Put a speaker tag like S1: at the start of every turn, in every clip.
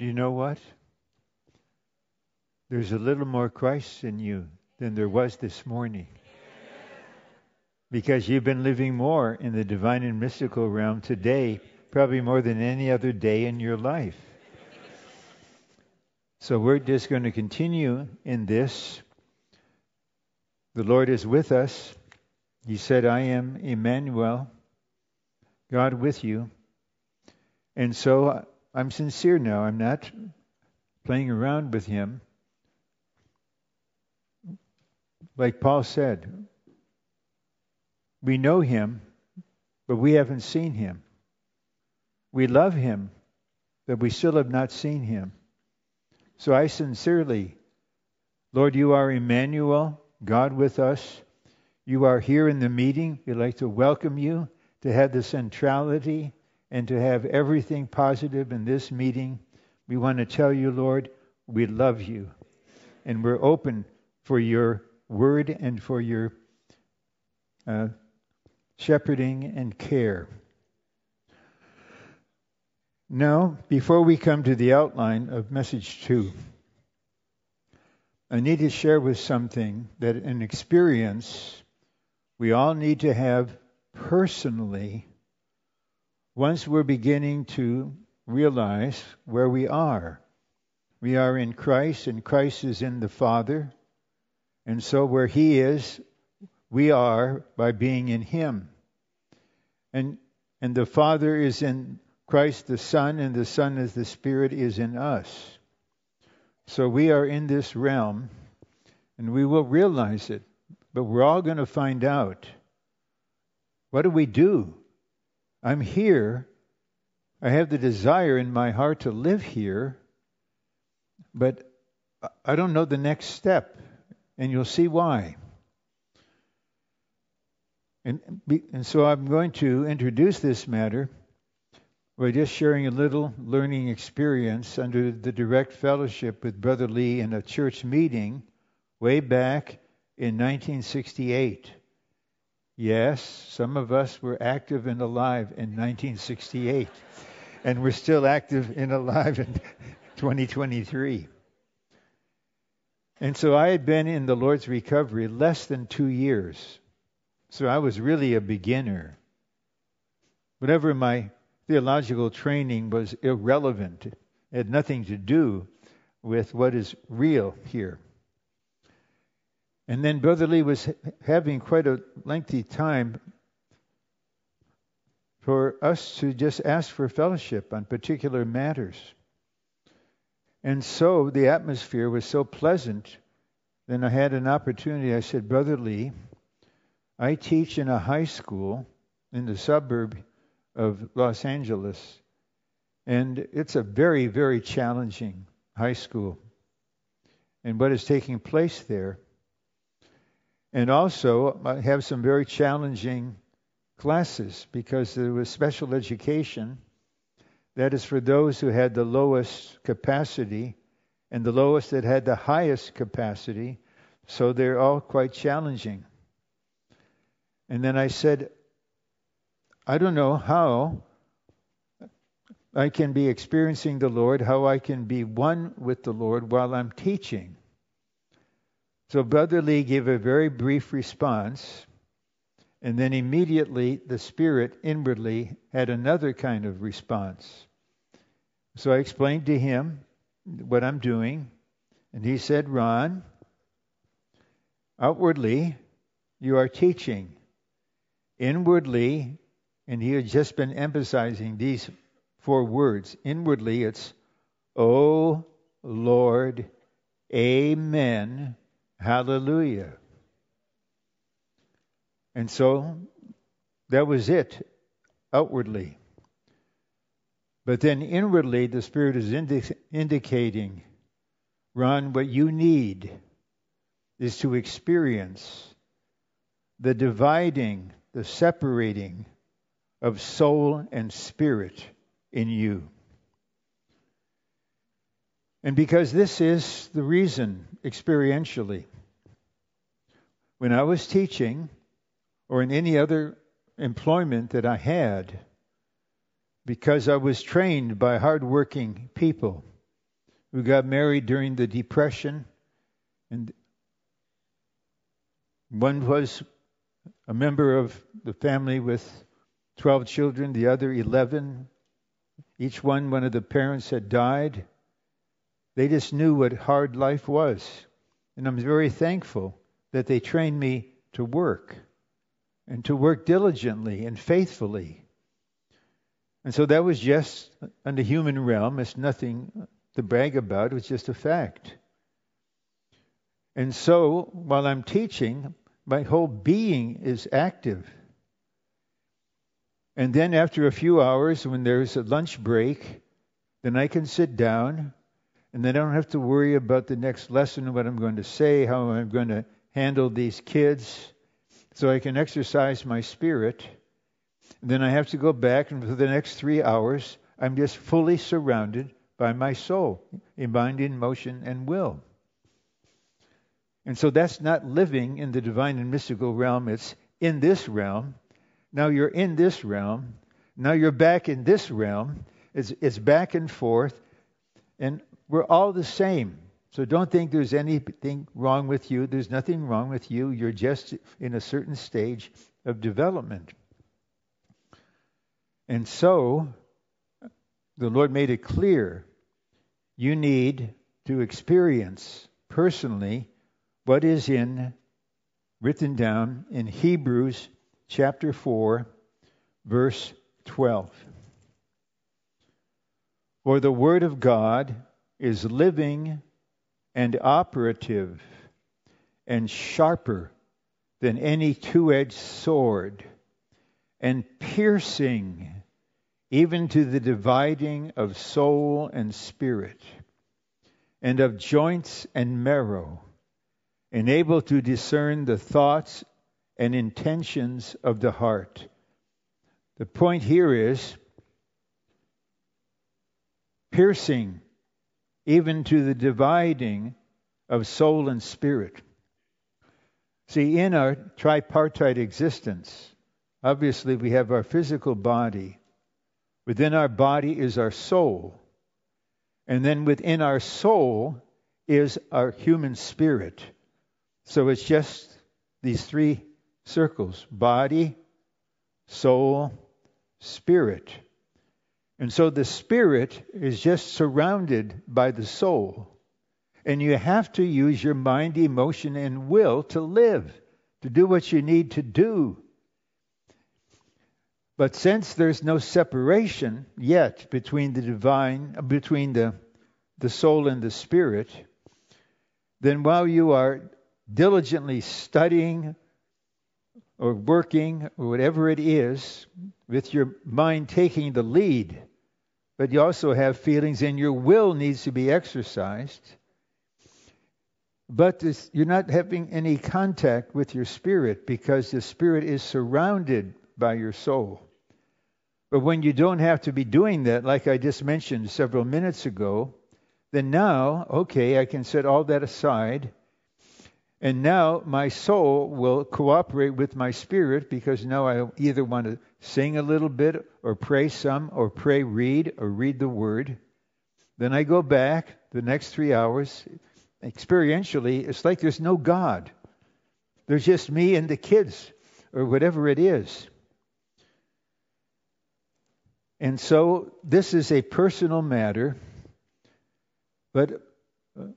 S1: Do you know what? There's a little more Christ in you than there was this morning. Because you've been living more in the divine and mystical realm today, probably more than any other day in your life. So we're just going to continue in this. The Lord is with us. He said, I am Emmanuel, God with you. And so I'm sincere now. I'm not playing around with Him. Like Paul said, we know Him, but we haven't seen Him. We love Him, but we still have not seen Him. So I sincerely, Lord, you are Emmanuel, God with us. You are here in the meeting. We'd like to welcome you to have the centrality and to have everything positive in this meeting. We want to tell you, Lord, we love you. And we're open for your word and for your uh, shepherding and care. Now, before we come to the outline of message two, I need to share with something that an experience we all need to have personally once we're beginning to realize where we are. We are in Christ, and Christ is in the Father. And so, where He is, we are by being in Him. And, and the Father is in Christ the Son, and the Son as the Spirit is in us. So we are in this realm, and we will realize it, but we're all going to find out. What do we do? I'm here. I have the desire in my heart to live here, but I don't know the next step, and you'll see why. And, and so I'm going to introduce this matter we're just sharing a little learning experience under the direct fellowship with Brother Lee in a church meeting way back in 1968. Yes, some of us were active and alive in 1968, and we're still active and alive in 2023. And so I had been in the Lord's recovery less than two years. So I was really a beginner. Whatever my theological training was irrelevant. It had nothing to do with what is real here. And then Brother Lee was having quite a lengthy time for us to just ask for fellowship on particular matters. And so the atmosphere was so pleasant. Then I had an opportunity. I said, Brother Lee, I teach in a high school in the suburb of Los Angeles. And it's a very, very challenging high school. And what is taking place there. And also, I have some very challenging classes because there was special education. That is for those who had the lowest capacity and the lowest that had the highest capacity. So they're all quite challenging. And then I said, I don't know how I can be experiencing the Lord, how I can be one with the Lord while I'm teaching. So Brother Lee gave a very brief response, and then immediately the Spirit inwardly had another kind of response. So I explained to him what I'm doing, and he said, Ron, outwardly you are teaching. Inwardly and he had just been emphasizing these four words. Inwardly, it's, O Lord, Amen, Hallelujah. And so that was it, outwardly. But then inwardly, the Spirit is indi- indicating, Ron, what you need is to experience the dividing, the separating of soul and spirit in you. And because this is the reason experientially, when I was teaching or in any other employment that I had, because I was trained by hardworking people who got married during the Depression, and one was a member of the family with 12 children, the other 11. Each one, one of the parents had died. They just knew what hard life was. And I'm very thankful that they trained me to work and to work diligently and faithfully. And so that was just in the human realm. It's nothing to brag about, it's just a fact. And so while I'm teaching, my whole being is active. And then after a few hours, when there's a lunch break, then I can sit down and I don't have to worry about the next lesson, what I'm going to say, how I'm going to handle these kids. So I can exercise my spirit. Then I have to go back, and for the next three hours, I'm just fully surrounded by my soul, in mind, in motion, and will. And so that's not living in the divine and mystical realm, it's in this realm. Now you're in this realm. Now you're back in this realm. It's, it's back and forth. And we're all the same. So don't think there's anything wrong with you. There's nothing wrong with you. You're just in a certain stage of development. And so the Lord made it clear you need to experience personally what is in written down in Hebrews chapter 4 verse 12. For the word of God is living and operative and sharper than any two edged sword and piercing even to the dividing of soul and spirit and of joints and marrow and able to discern the thoughts and intentions of the heart. The point here is piercing even to the dividing of soul and spirit. See, in our tripartite existence, obviously we have our physical body. Within our body is our soul. And then within our soul is our human spirit. So it's just these three circles body, soul, spirit. And so the spirit is just surrounded by the soul. And you have to use your mind, emotion, and will to live, to do what you need to do. But since there's no separation yet between the divine, between the, the soul and the spirit, then while you are diligently studying or working or whatever it is, with your mind taking the lead, but you also have feelings, and your will needs to be exercised. But this, you're not having any contact with your spirit because the spirit is surrounded by your soul. But when you don't have to be doing that, like I just mentioned several minutes ago, then now, okay, I can set all that aside and now my soul will cooperate with my spirit because now I either want to sing a little bit or pray some or pray, read, or read the word. Then I go back the next three hours. Experientially, it's like there's no God. There's just me and the kids or whatever it is. And so this is a personal matter, but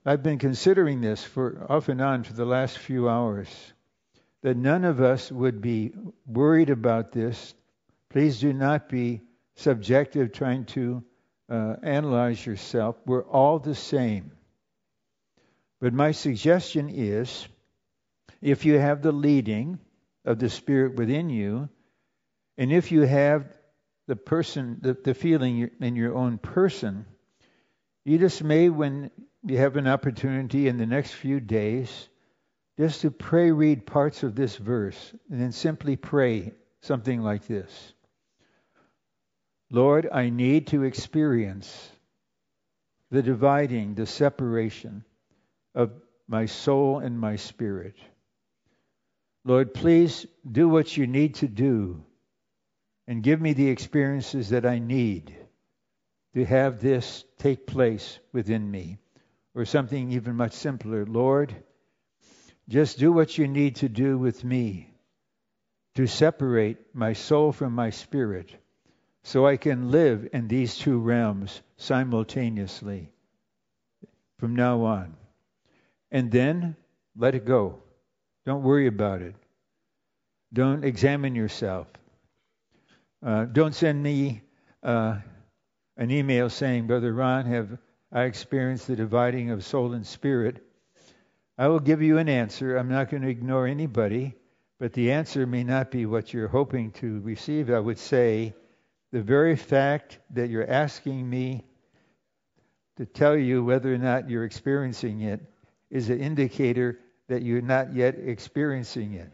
S1: I've been considering this for off and on for the last few hours that none of us would be worried about this. Please do not be subjective trying to uh, analyze yourself. We're all the same. But my suggestion is if you have the leading of the Spirit within you, and if you have the person, the, the feeling in your own person, you just may, when you have an opportunity in the next few days just to pray, read parts of this verse, and then simply pray something like this Lord, I need to experience the dividing, the separation of my soul and my spirit. Lord, please do what you need to do and give me the experiences that I need to have this take place within me. Or something even much simpler. Lord, just do what you need to do with me to separate my soul from my spirit so I can live in these two realms simultaneously from now on. And then let it go. Don't worry about it. Don't examine yourself. Uh, don't send me uh, an email saying, Brother Ron, have I experienced the dividing of soul and spirit? I will give you an answer. I'm not going to ignore anybody, but the answer may not be what you're hoping to receive. I would say the very fact that you're asking me to tell you whether or not you're experiencing it is an indicator that you're not yet experiencing it.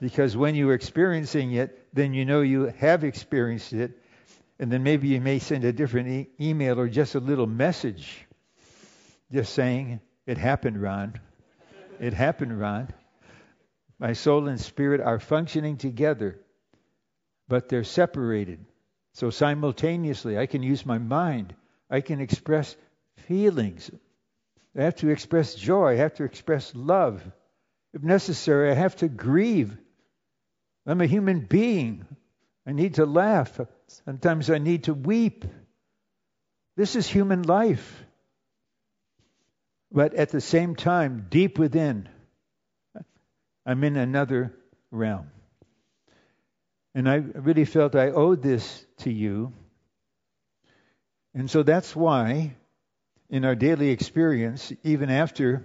S1: Because when you're experiencing it, then you know you have experienced it, and then maybe you may send a different e- email or just a little message just saying, It happened, Ron. It happened, Ron. My soul and spirit are functioning together, but they're separated. So simultaneously, I can use my mind, I can express feelings. I have to express joy, I have to express love. If necessary, I have to grieve. I'm a human being. I need to laugh. Sometimes I need to weep. This is human life. But at the same time, deep within, I'm in another realm. And I really felt I owed this to you. And so that's why, in our daily experience, even after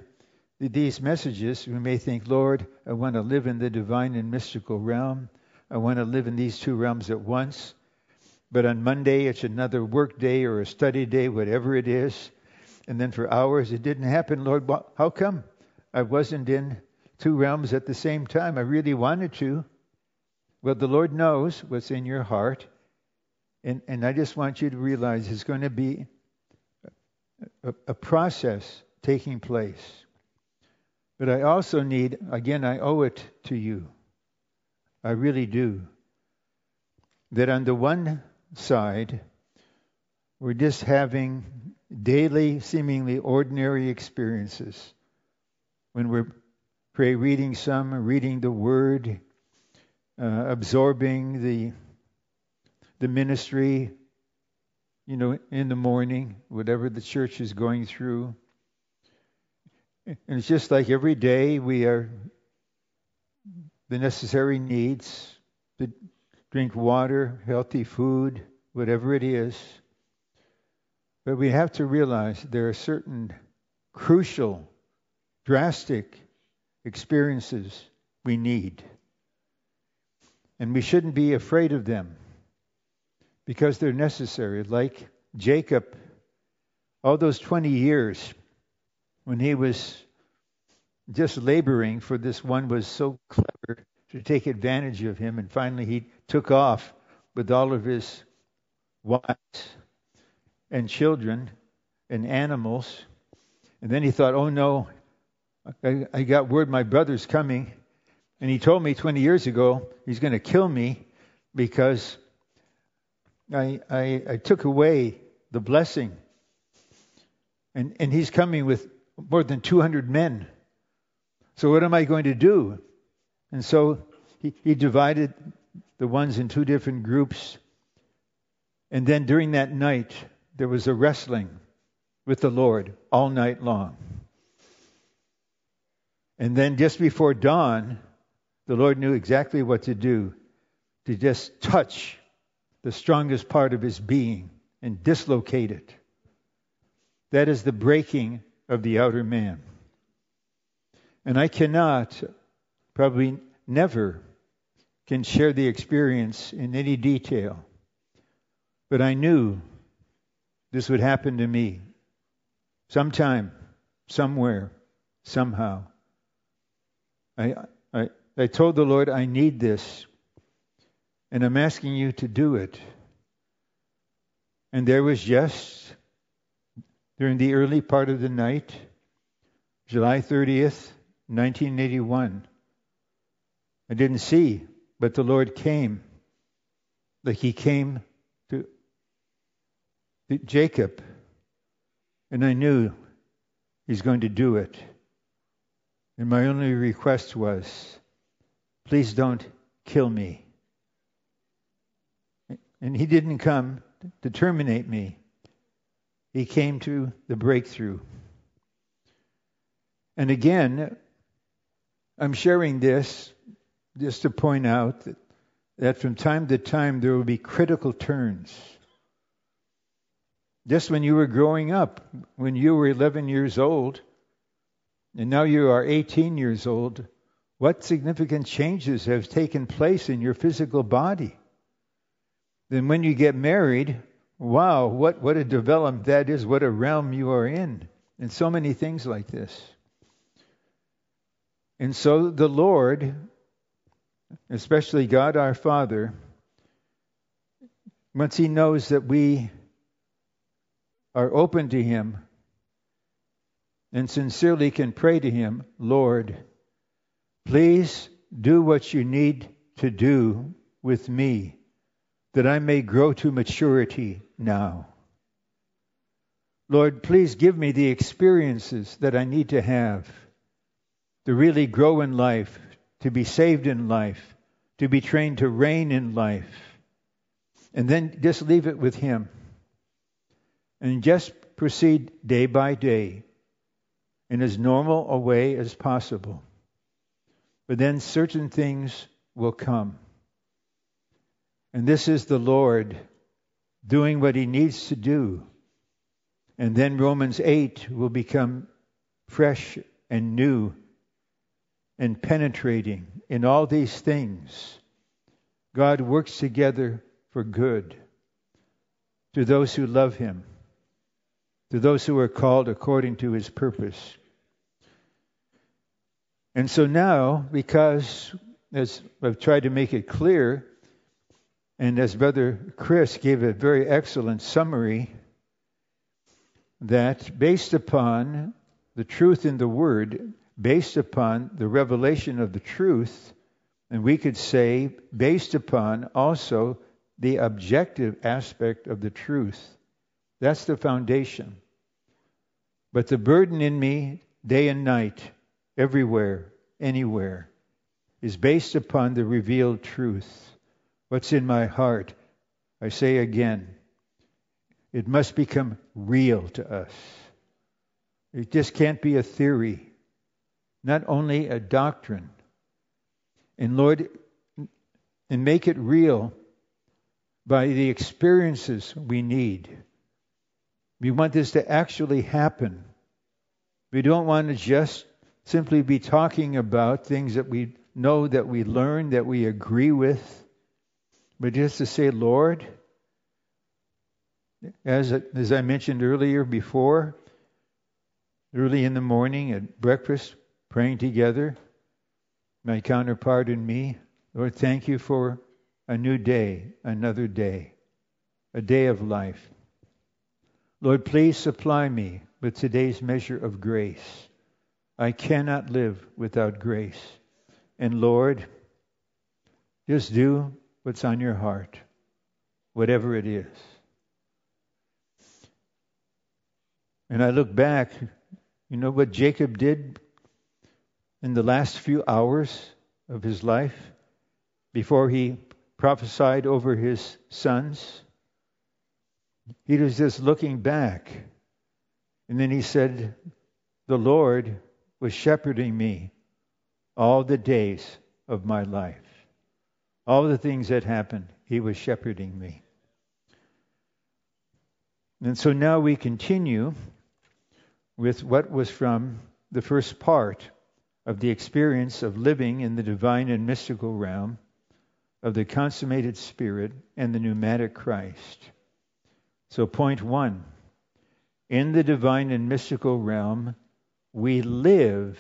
S1: these messages, we may think, Lord, I want to live in the divine and mystical realm. I want to live in these two realms at once. But on Monday, it's another work day or a study day, whatever it is. And then for hours, it didn't happen. Lord, how come I wasn't in two realms at the same time? I really wanted to. Well, the Lord knows what's in your heart. And, and I just want you to realize it's going to be a, a process taking place. But I also need, again, I owe it to you. I really do. That on the one side, we're just having daily, seemingly ordinary experiences. When we're pray reading some, reading the Word, uh, absorbing the the ministry, you know, in the morning, whatever the church is going through. And it's just like every day we are the necessary needs to drink water, healthy food, whatever it is. But we have to realize there are certain crucial, drastic experiences we need. And we shouldn't be afraid of them because they're necessary. Like Jacob, all those 20 years when he was just laboring for this one was so clever to take advantage of him, and finally he took off with all of his wives and children and animals. And then he thought, oh no, I, I got word my brother's coming. And he told me 20 years ago he's going to kill me because I, I, I took away the blessing. And, and he's coming with more than 200 men. So what am I going to do? And so he, he divided the ones in two different groups. And then during that night, there was a wrestling with the Lord all night long. And then just before dawn, the Lord knew exactly what to do to just touch the strongest part of his being and dislocate it. That is the breaking of the outer man. And I cannot, probably never, can share the experience in any detail. But I knew this would happen to me sometime, somewhere, somehow. I, I, I told the Lord, I need this, and I'm asking you to do it. And there was just, during the early part of the night, July 30th, 1981. I didn't see, but the Lord came. Like he came to, to Jacob. And I knew He's going to do it. And my only request was, please don't kill me. And he didn't come to terminate me. He came to the breakthrough. And again, I'm sharing this just to point out that, that from time to time there will be critical turns. Just when you were growing up, when you were 11 years old, and now you are 18 years old, what significant changes have taken place in your physical body? Then when you get married, wow, what, what a development that is, what a realm you are in, and so many things like this. And so the Lord, especially God our Father, once He knows that we are open to Him and sincerely can pray to Him, Lord, please do what you need to do with me that I may grow to maturity now. Lord, please give me the experiences that I need to have to really grow in life, to be saved in life, to be trained to reign in life. And then just leave it with Him. And just proceed day by day in as normal a way as possible. But then certain things will come. And this is the Lord doing what He needs to do. And then Romans 8 will become fresh and new and penetrating in all these things. God works together for good to those who love Him, to those who are called according to His purpose. And so now, because, as I've tried to make it clear, and as Brother Chris gave a very excellent summary, that based upon the truth in the Word, based upon the revelation of the truth, and we could say based upon also the objective aspect of the truth. That's the foundation. But the burden in me, day and night, everywhere, anywhere, is based upon the revealed truth. What's in my heart? I say again, it must become real to us. It just can't be a theory not only a doctrine. And Lord, and make it real by the experiences we need. We want this to actually happen. We don't want to just simply be talking about things that we know, that we learn, that we agree with, but just to say, Lord, as, as I mentioned earlier before, early in the morning at breakfast, praying together, my counterpart and me. Lord, thank you for a new day, another day, a day of life. Lord, please supply me with today's measure of grace. I cannot live without grace. And Lord, just do what's on your heart, whatever it is. And I look back, you know what Jacob did in the last few hours of his life before he prophesied over his sons. He was just looking back. And then he said, The Lord was shepherding me all the days of my life. All the things that happened, he was shepherding me. And so now we continue with what was from the first part of the experience of living in the divine and mystical realm of the consummated Spirit and the pneumatic Christ. So, point one in the divine and mystical realm, we live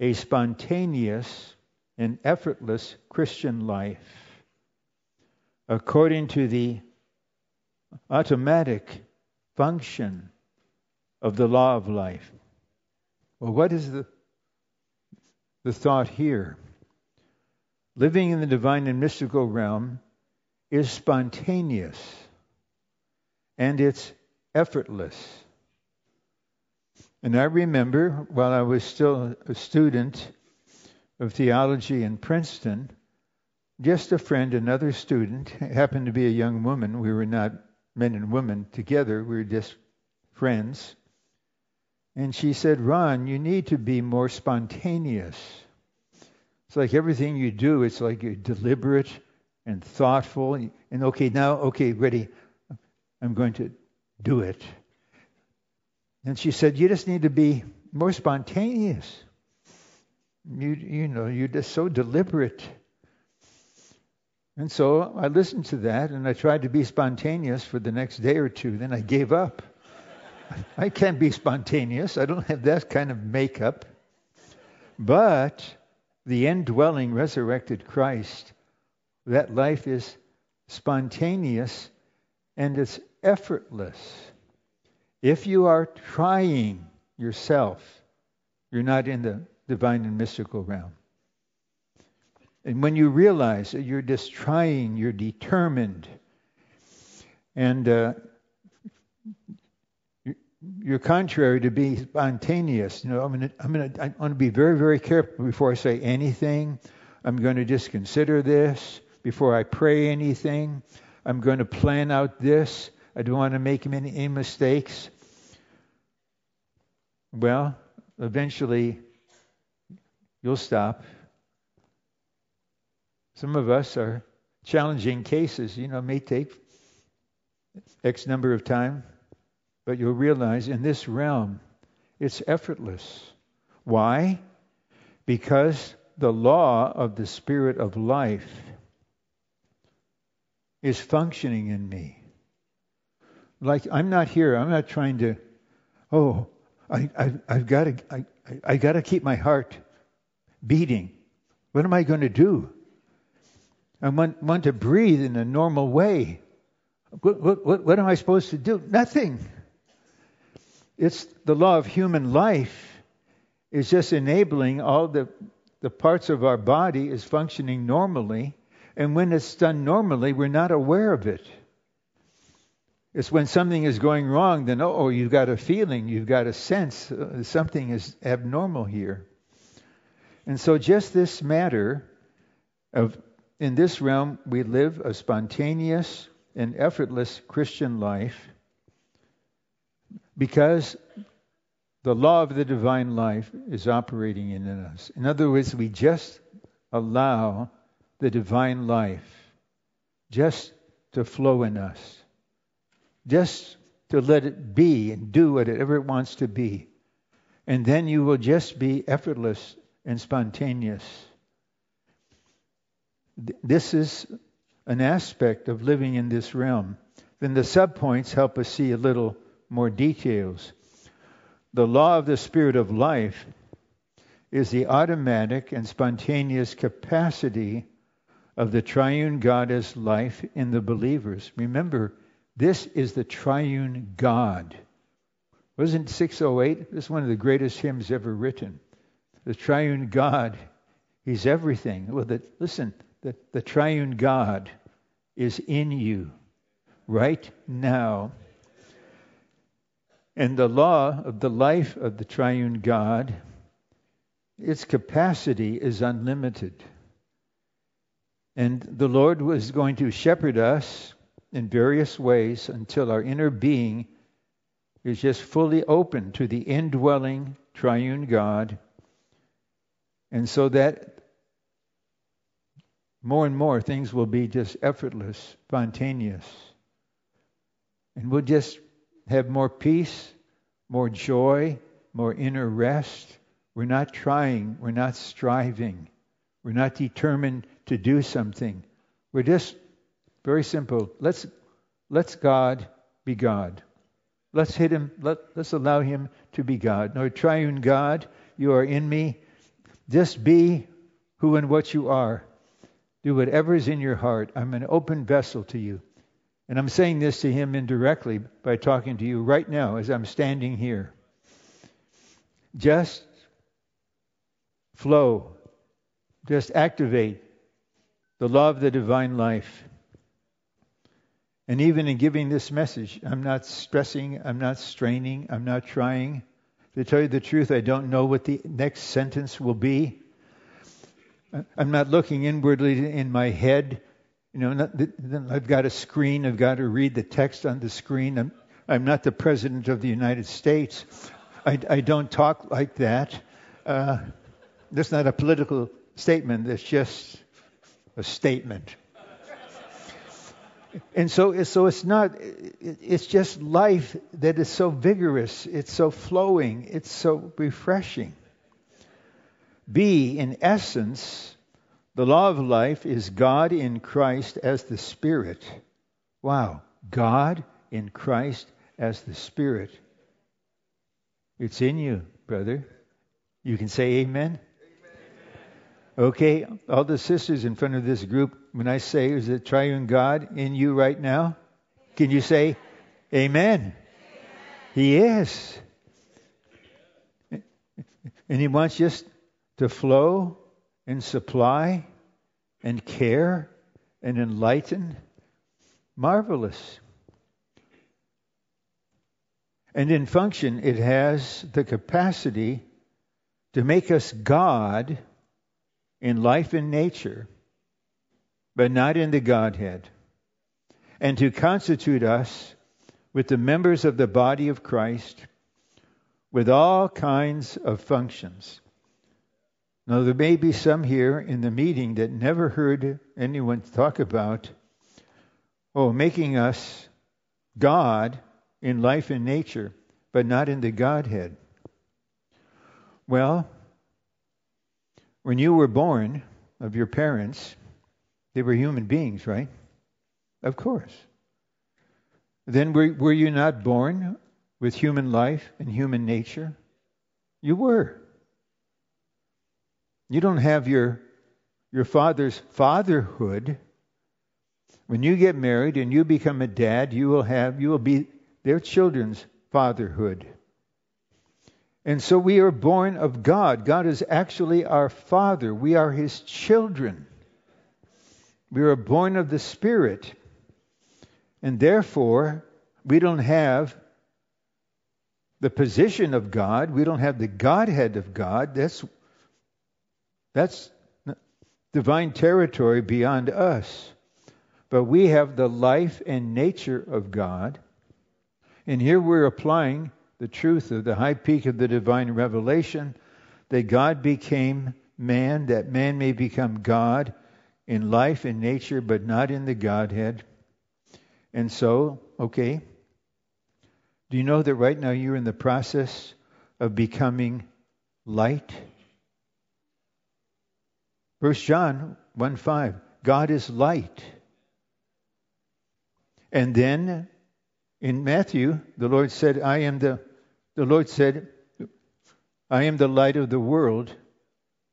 S1: a spontaneous and effortless Christian life according to the automatic function of the law of life. Well, what is the the thought here. Living in the divine and mystical realm is spontaneous and it's effortless. And I remember while I was still a student of theology in Princeton, just a friend, another student, happened to be a young woman. We were not men and women together, we were just friends. And she said, Ron, you need to be more spontaneous. It's like everything you do, it's like you're deliberate and thoughtful. And okay, now, okay, ready. I'm going to do it. And she said, You just need to be more spontaneous. You, you know, you're just so deliberate. And so I listened to that and I tried to be spontaneous for the next day or two. Then I gave up. I can't be spontaneous. I don't have that kind of makeup. But the indwelling resurrected Christ, that life is spontaneous and it's effortless. If you are trying yourself, you're not in the divine and mystical realm. And when you realize that you're just trying, you're determined, and uh, you're contrary to be spontaneous. You know, I'm gonna, I'm gonna, I want to be very, very careful before I say anything. I'm going to just consider this before I pray anything. I'm going to plan out this. I don't want to make any, any mistakes. Well, eventually, you'll stop. Some of us are challenging cases, you know, may take X number of time, but you'll realize in this realm, it's effortless. Why? Because the law of the Spirit of life is functioning in me. Like I'm not here. I'm not trying to. Oh, I, I I've got to. I, I got to keep my heart beating. What am I going to do? I want, want to breathe in a normal way. What, what, what am I supposed to do? Nothing. It's the law of human life is just enabling all the, the parts of our body is functioning normally. And when it's done normally, we're not aware of it. It's when something is going wrong, then, oh, you've got a feeling, you've got a sense, uh, something is abnormal here. And so, just this matter of in this realm, we live a spontaneous and effortless Christian life because the law of the divine life is operating in us. In other words, we just allow the divine life just to flow in us, just to let it be and do whatever it wants to be. And then you will just be effortless and spontaneous. This is an aspect of living in this realm. Then the subpoints help us see a little more details. The law of the Spirit of life is the automatic and spontaneous capacity of the triune God as life in the believers. Remember, this is the triune God. Wasn't 608? This is one of the greatest hymns ever written. The triune God, He's everything. Well, the, listen, the, the triune God is in you right now. And the law of the life of the triune God, its capacity is unlimited. And the Lord was going to shepherd us in various ways until our inner being is just fully open to the indwelling triune God. And so that more and more things will be just effortless, spontaneous. And we'll just have more peace, more joy, more inner rest. We're not trying, we're not striving, we're not determined to do something. We're just very simple. Let's let's God be God. Let's hit him, let, let's allow him to be God. No triune God, you are in me. Just be who and what you are. Do whatever is in your heart. I'm an open vessel to you. And I'm saying this to him indirectly by talking to you right now as I'm standing here. Just flow. Just activate the law of the divine life. And even in giving this message, I'm not stressing, I'm not straining, I'm not trying To tell you the truth, I don't know what the next sentence will be. I'm not looking inwardly in my head. You know, not, I've got a screen. I've got to read the text on the screen. I'm, I'm not the president of the United States. I, I don't talk like that. Uh, that's not a political statement. It's just a statement. And so, so it's not, it's just life that is so vigorous, it's so flowing, it's so refreshing. B, in essence, the law of life is God in Christ as the Spirit. Wow, God in Christ as the Spirit. It's in you, brother. You can say amen. Okay, all the sisters in front of this group, when I say, is it triune God in you right now? Can you say, Amen? Amen. He is. And He wants just to flow and supply and care and enlighten. Marvelous. And in function, it has the capacity to make us God in life and nature, but not in the Godhead, and to constitute us with the members of the body of Christ with all kinds of functions. Now, there may be some here in the meeting that never heard anyone talk about, oh, making us God in life and nature, but not in the Godhead. Well, when you were born of your parents, they were human beings, right? Of course. Then were, were you not born with human life and human nature? You were. You don't have your, your father's fatherhood. When you get married and you become a dad, you will have you will be their children's fatherhood. And so we are born of God. God is actually our Father. We are His children. We are born of the Spirit. And therefore, we don't have the position of God. We don't have the Godhead of God. That's, that's divine territory beyond us. But we have the life and nature of God. And here we're applying the truth of the high peak of the divine revelation that God became man, that man may become God in life and nature, but not in the Godhead. And so, okay, do you know that right now you're in the process of becoming light? 1 John 1 5, God is light. And then in Matthew, the Lord said, I am the, the Lord said, I am the light of the world.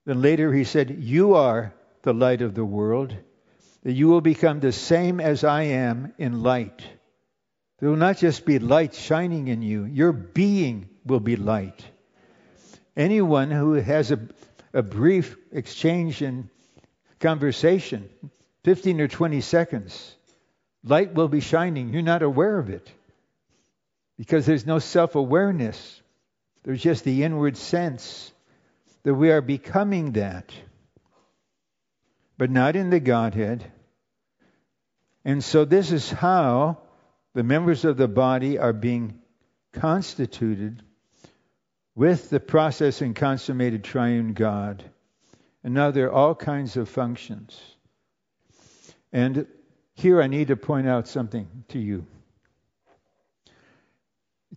S1: Then later he said, You are the light of the world, that you will become the same as I am in light. There will not just be light shining in you, your being will be light. Anyone who has a, a brief exchange in conversation, 15 or 20 seconds, Light will be shining. You're not aware of it because there's no self awareness. There's just the inward sense that we are becoming that, but not in the Godhead. And so, this is how the members of the body are being constituted with the process and consummated triune God. And now there are all kinds of functions. And here I need to point out something to you.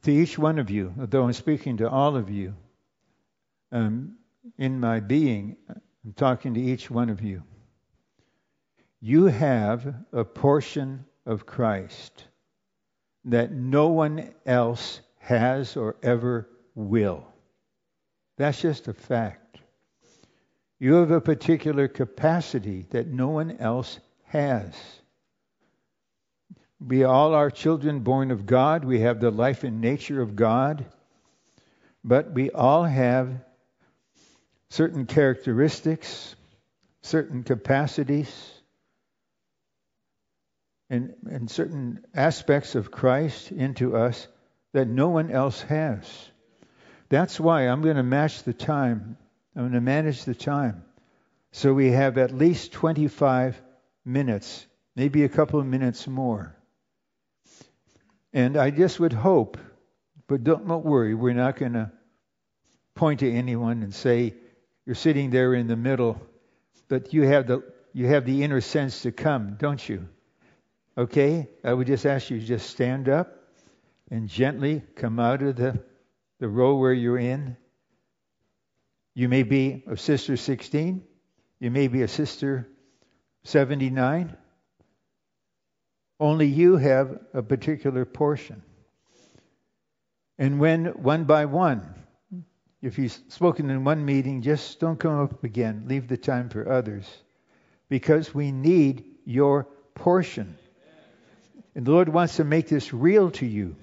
S1: To each one of you, though I'm speaking to all of you, um, in my being, I'm talking to each one of you. You have a portion of Christ that no one else has or ever will. That's just a fact. You have a particular capacity that no one else has. We all are children born of God. We have the life and nature of God. But we all have certain characteristics, certain capacities, and, and certain aspects of Christ into us that no one else has. That's why I'm going to match the time. I'm going to manage the time. So we have at least 25 minutes, maybe a couple of minutes more. And I just would hope, but don't, don't worry, we're not going to point to anyone and say, you're sitting there in the middle, but you have the, you have the inner sense to come, don't you? Okay? I would just ask you to just stand up and gently come out of the, the row where you're in. You may be a sister 16. You may be a sister 79. Only you have a particular portion. And when one by one, if you've spoken in one meeting, just don't come up again. Leave the time for others. Because we need your portion. And the Lord wants to make this real to you.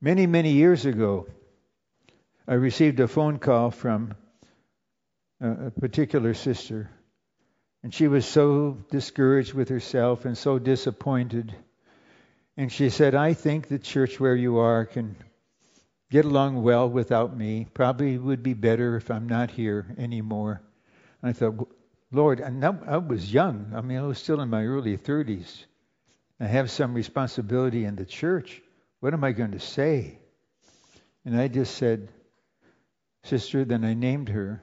S1: Many, many years ago, I received a phone call from a particular sister and she was so discouraged with herself and so disappointed. And she said, I think the church where you are can get along well without me. Probably would be better if I'm not here anymore. And I thought, Lord, and I was young. I mean, I was still in my early 30s. I have some responsibility in the church. What am I going to say? And I just said, Sister, then I named her.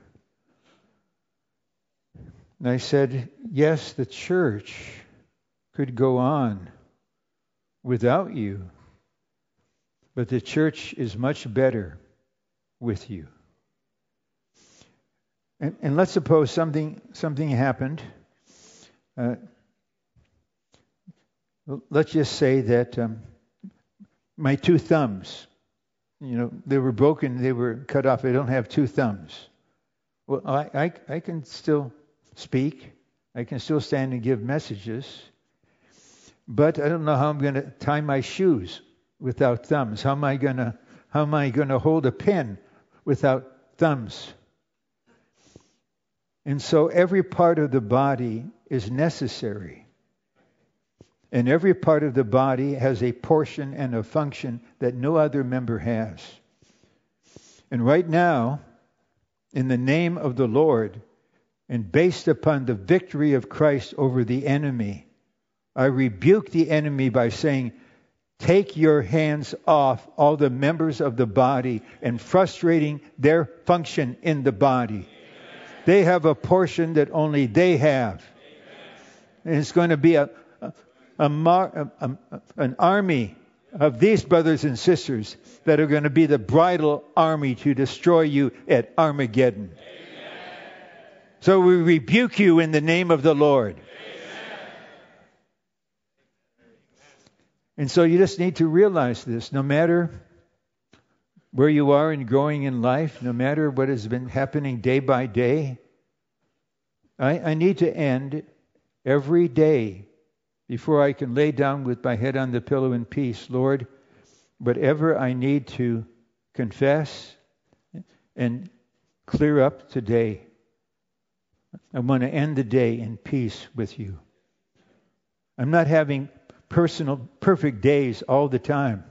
S1: And I said, Yes, the church could go on without you, but the church is much better with you. And, and let's suppose something, something happened. Uh, let's just say that um, my two thumbs, you know, they were broken, they were cut off. I don't have two thumbs. Well, I, I, I can still speak. I can still stand and give messages. But I don't know how I'm going to tie my shoes without thumbs. How am I going to how am I going to hold a pen without thumbs? And so every part of the body is necessary. And every part of the body has a portion and a function that no other member has. And right now, in the name of the Lord, and based upon the victory of Christ over the enemy, I rebuke the enemy by saying, Take your hands off all the members of the body and frustrating their function in the body. They have a portion that only they have. And it's going to be a, a, a, a, an army of these brothers and sisters that are going to be the bridal army to destroy you at Armageddon. So we rebuke you in the name of the Lord. And so you just need to realize this. No matter where you are in growing in life, no matter what has been happening day by day, I, I need to end every day before I can lay down with my head on the pillow in peace. Lord, whatever I need to confess and clear up today, I want to end the day in peace with you. I'm not having personal, perfect days all the time.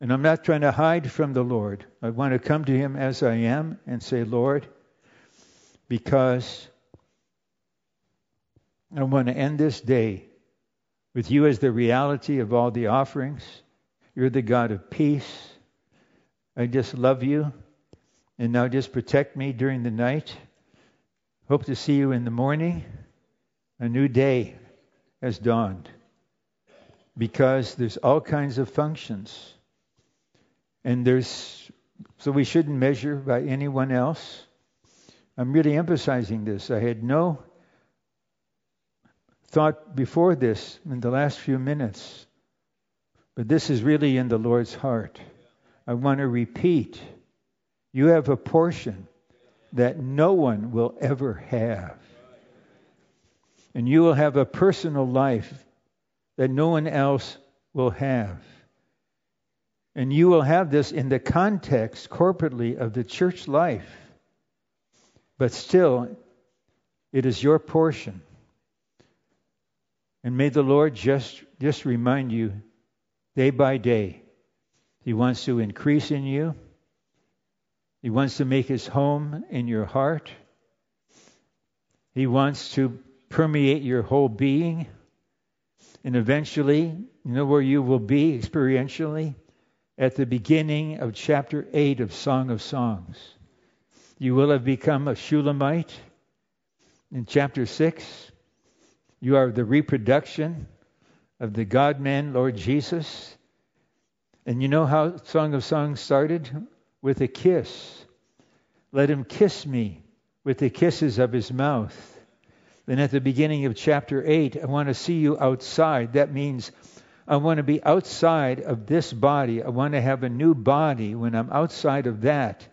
S1: And I'm not trying to hide from the Lord. I want to come to Him as I am and say, Lord, because I want to end this day with you as the reality of all the offerings. You're the God of peace. I just love you. And now just protect me during the night. Hope to see you in the morning. A new day has dawned because there's all kinds of functions. And there's, so we shouldn't measure by anyone else. I'm really emphasizing this. I had no thought before this in the last few minutes, but this is really in the Lord's heart. I want to repeat you have a portion that no one will ever have. And you will have a personal life that no one else will have. And you will have this in the context corporately of the church life. But still, it is your portion. And may the Lord just, just remind you day by day, He wants to increase in you He wants to make his home in your heart. He wants to permeate your whole being. And eventually, you know where you will be experientially? At the beginning of chapter 8 of Song of Songs. You will have become a Shulamite. In chapter 6, you are the reproduction of the God man, Lord Jesus. And you know how Song of Songs started? With a kiss. Let him kiss me with the kisses of his mouth. Then at the beginning of chapter 8, I want to see you outside. That means I want to be outside of this body. I want to have a new body. When I'm outside of that,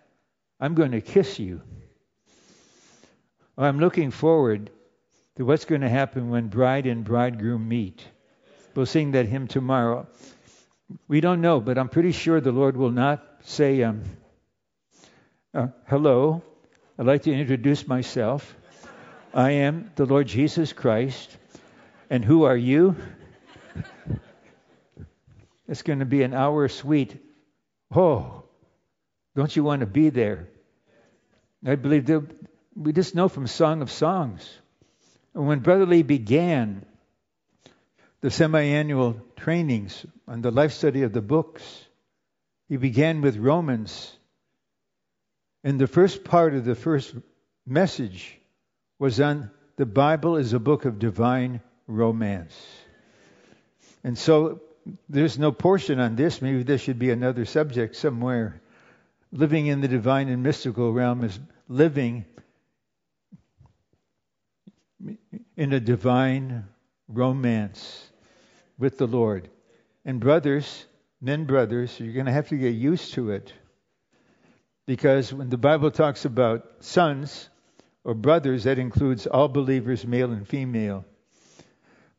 S1: I'm going to kiss you. I'm looking forward to what's going to happen when bride and bridegroom meet. We'll sing that hymn tomorrow. We don't know, but I'm pretty sure the Lord will not say, um, uh, Hello, I'd like to introduce myself. I am the Lord Jesus Christ. And who are you? It's going to be an hour sweet. Oh, don't you want to be there? I believe we just know from Song of Songs. When Brother Lee began the semi annual trainings on the life study of the books, he began with Romans. And the first part of the first message was on the Bible is a book of divine romance. And so there's no portion on this. Maybe there should be another subject somewhere. Living in the divine and mystical realm is living in a divine romance with the Lord. And brothers, men brothers, you're going to have to get used to it. Because when the Bible talks about sons or brothers, that includes all believers, male and female.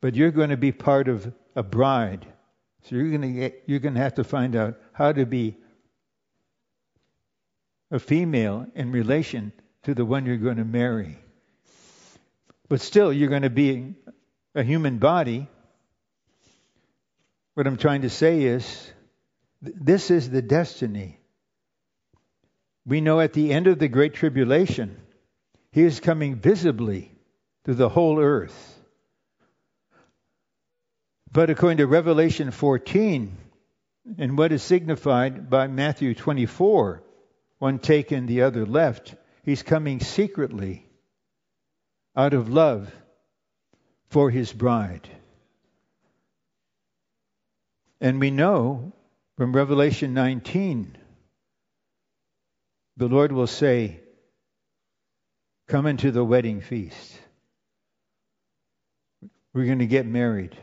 S1: But you're going to be part of a bride. So you're going to get, you're going to have to find out how to be a female in relation to the one you're going to marry. But still, you're going to be a human body. What I'm trying to say is, this is the destiny. We know at the end of the Great Tribulation, He is coming visibly to the whole earth. But according to Revelation 14, and what is signified by Matthew 24, one taken, the other left, he's coming secretly out of love for his bride. And we know from Revelation 19, the Lord will say, Come into the wedding feast. We're going to get married.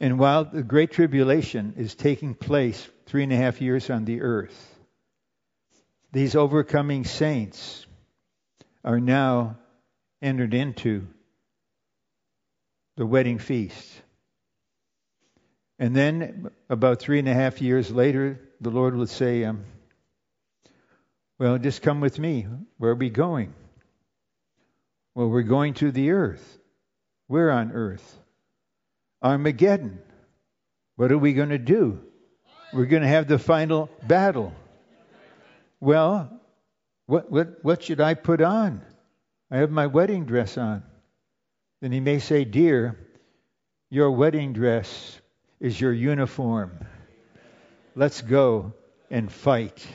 S1: And while the Great Tribulation is taking place three and a half years on the earth, these overcoming saints are now entered into the wedding feast. And then, about three and a half years later, the Lord would say, um, Well, just come with me. Where are we going? Well, we're going to the earth. Where on earth? Armageddon. What are we going to do? We're going to have the final battle. Well, what, what, what should I put on? I have my wedding dress on. Then he may say, Dear, your wedding dress is your uniform. Let's go and fight.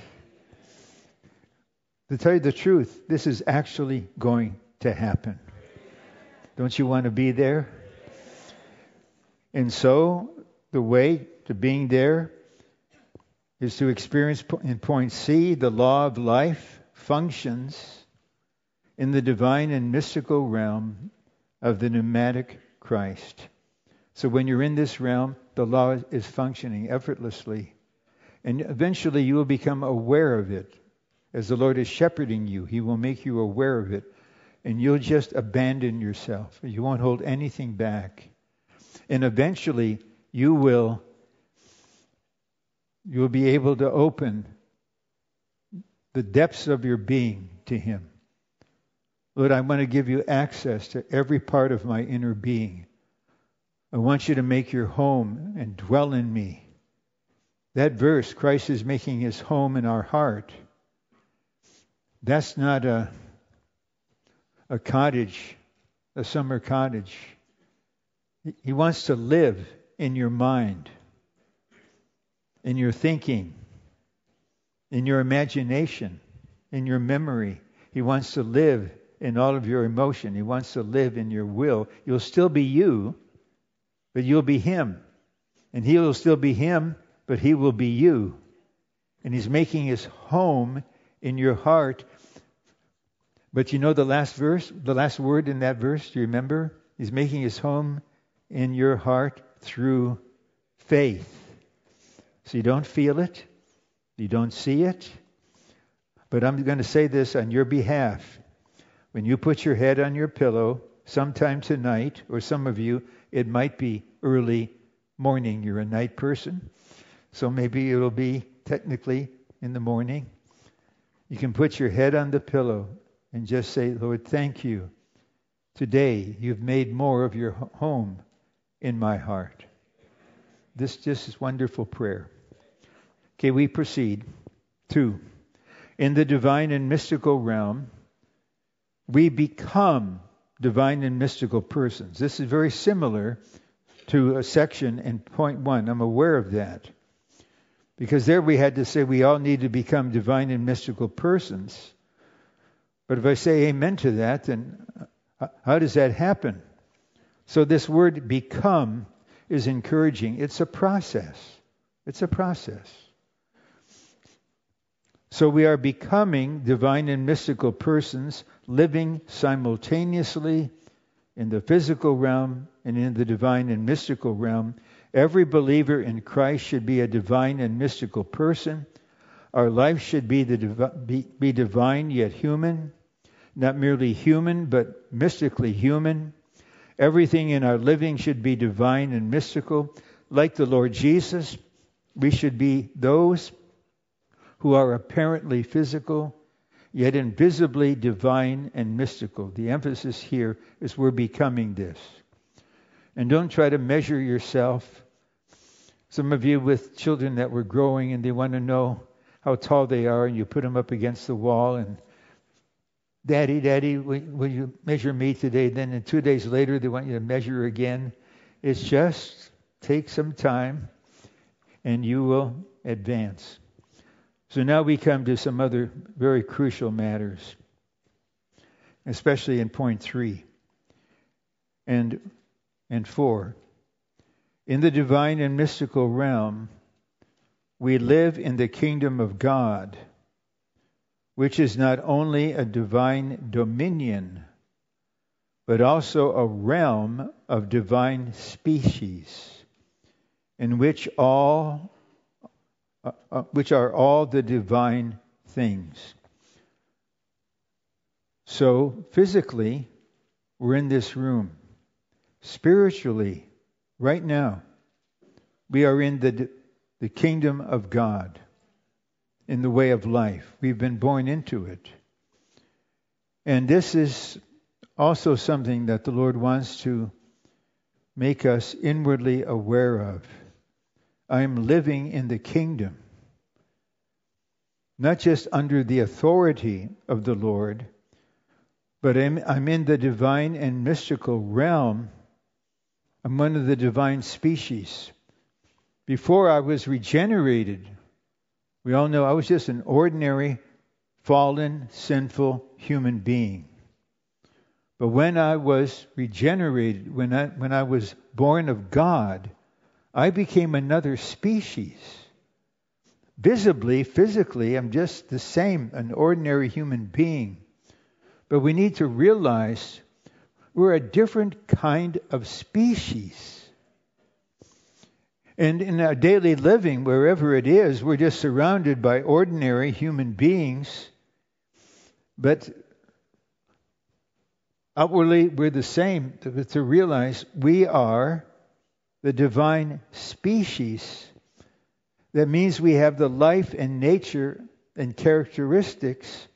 S1: To tell you the truth, this is actually going to happen. Don't you want to be there? And so, the way to being there is to experience in point C the law of life functions in the divine and mystical realm of the pneumatic Christ. So, when you're in this realm, the law is functioning effortlessly. And eventually, you will become aware of it. As the Lord is shepherding you, He will make you aware of it. And you'll just abandon yourself. You won't hold anything back. And eventually, you will you will be able to open the depths of your being to him. Lord, I want to give you access to every part of my inner being. I want you to make your home and dwell in me. That verse, Christ is making his home in our heart. That's not a, a cottage, a summer cottage. He wants to live in your mind, in your thinking, in your imagination, in your memory. He wants to live in all of your emotion. He wants to live in your will. You'll still be you, but you'll be Him. And He will still be Him, but He will be you. And He's making His home in your heart. But you know the last verse, the last word in that verse, do you remember? He's making His home in your heart through faith. So you don't feel it, you don't see it. But I'm going to say this on your behalf. When you put your head on your pillow sometime tonight, or some of you, it might be early morning. You're a night person. So maybe it'll be technically in the morning. You can put your head on the pillow and just say, Lord, thank you. Today you've made more of your home in my heart. This just is wonderful prayer. Okay, we proceed. Two, in the divine and mystical realm, we become divine and mystical persons. This is very similar to a section in point one. I'm aware of that. Because there we had to say we all need to become divine and mystical persons. But if I say amen to that, then uh, how does that happen? So this word become is encouraging. It's a process. It's a process. So we are becoming divine and mystical persons, living simultaneously in the physical realm and in the divine and mystical realm. Every believer in Christ should be a divine and mystical person. Our life should be, divi- be, be divine yet human, not merely human, but mystically human. Everything in our living should be divine and mystical. Like the Lord Jesus, we should be those who are apparently physical, yet invisibly divine and mystical. The emphasis here is we're becoming this. And don't try to measure yourself. Some of you with children that were growing and they want to know how tall they are, and you put them up against the wall and Daddy, Daddy, will you measure me today? Then in two days later, they want you to measure again. It's just take some time and you will advance. So now we come to some other very crucial matters, especially in point three and, and four. In the divine and mystical realm, we live in the kingdom of God, which is not only a divine dominion, but also a realm of divine species, in which all uh, uh, which are all the divine things. So, physically, we're in this room. Spiritually, right now, we are in the, the kingdom of God in the way of life. We've been born into it. And this is also something that the Lord wants to make us inwardly aware of. I'm living in the kingdom, not just under the authority of the Lord, but I'm, I'm in the divine and mystical realm. I'm one of the divine species. Before I was regenerated, we all know I was just an ordinary, fallen, sinful human being. But when I was regenerated, when I, when I was born of God, I became another species. Visibly, physically, I'm just the same, an ordinary human being. But we need to realize we're a different kind of species. And in our daily living, wherever it is, we're just surrounded by ordinary human beings. But outwardly, we're the same. To, to realize we are the divine species, that means we have the life and nature and characteristics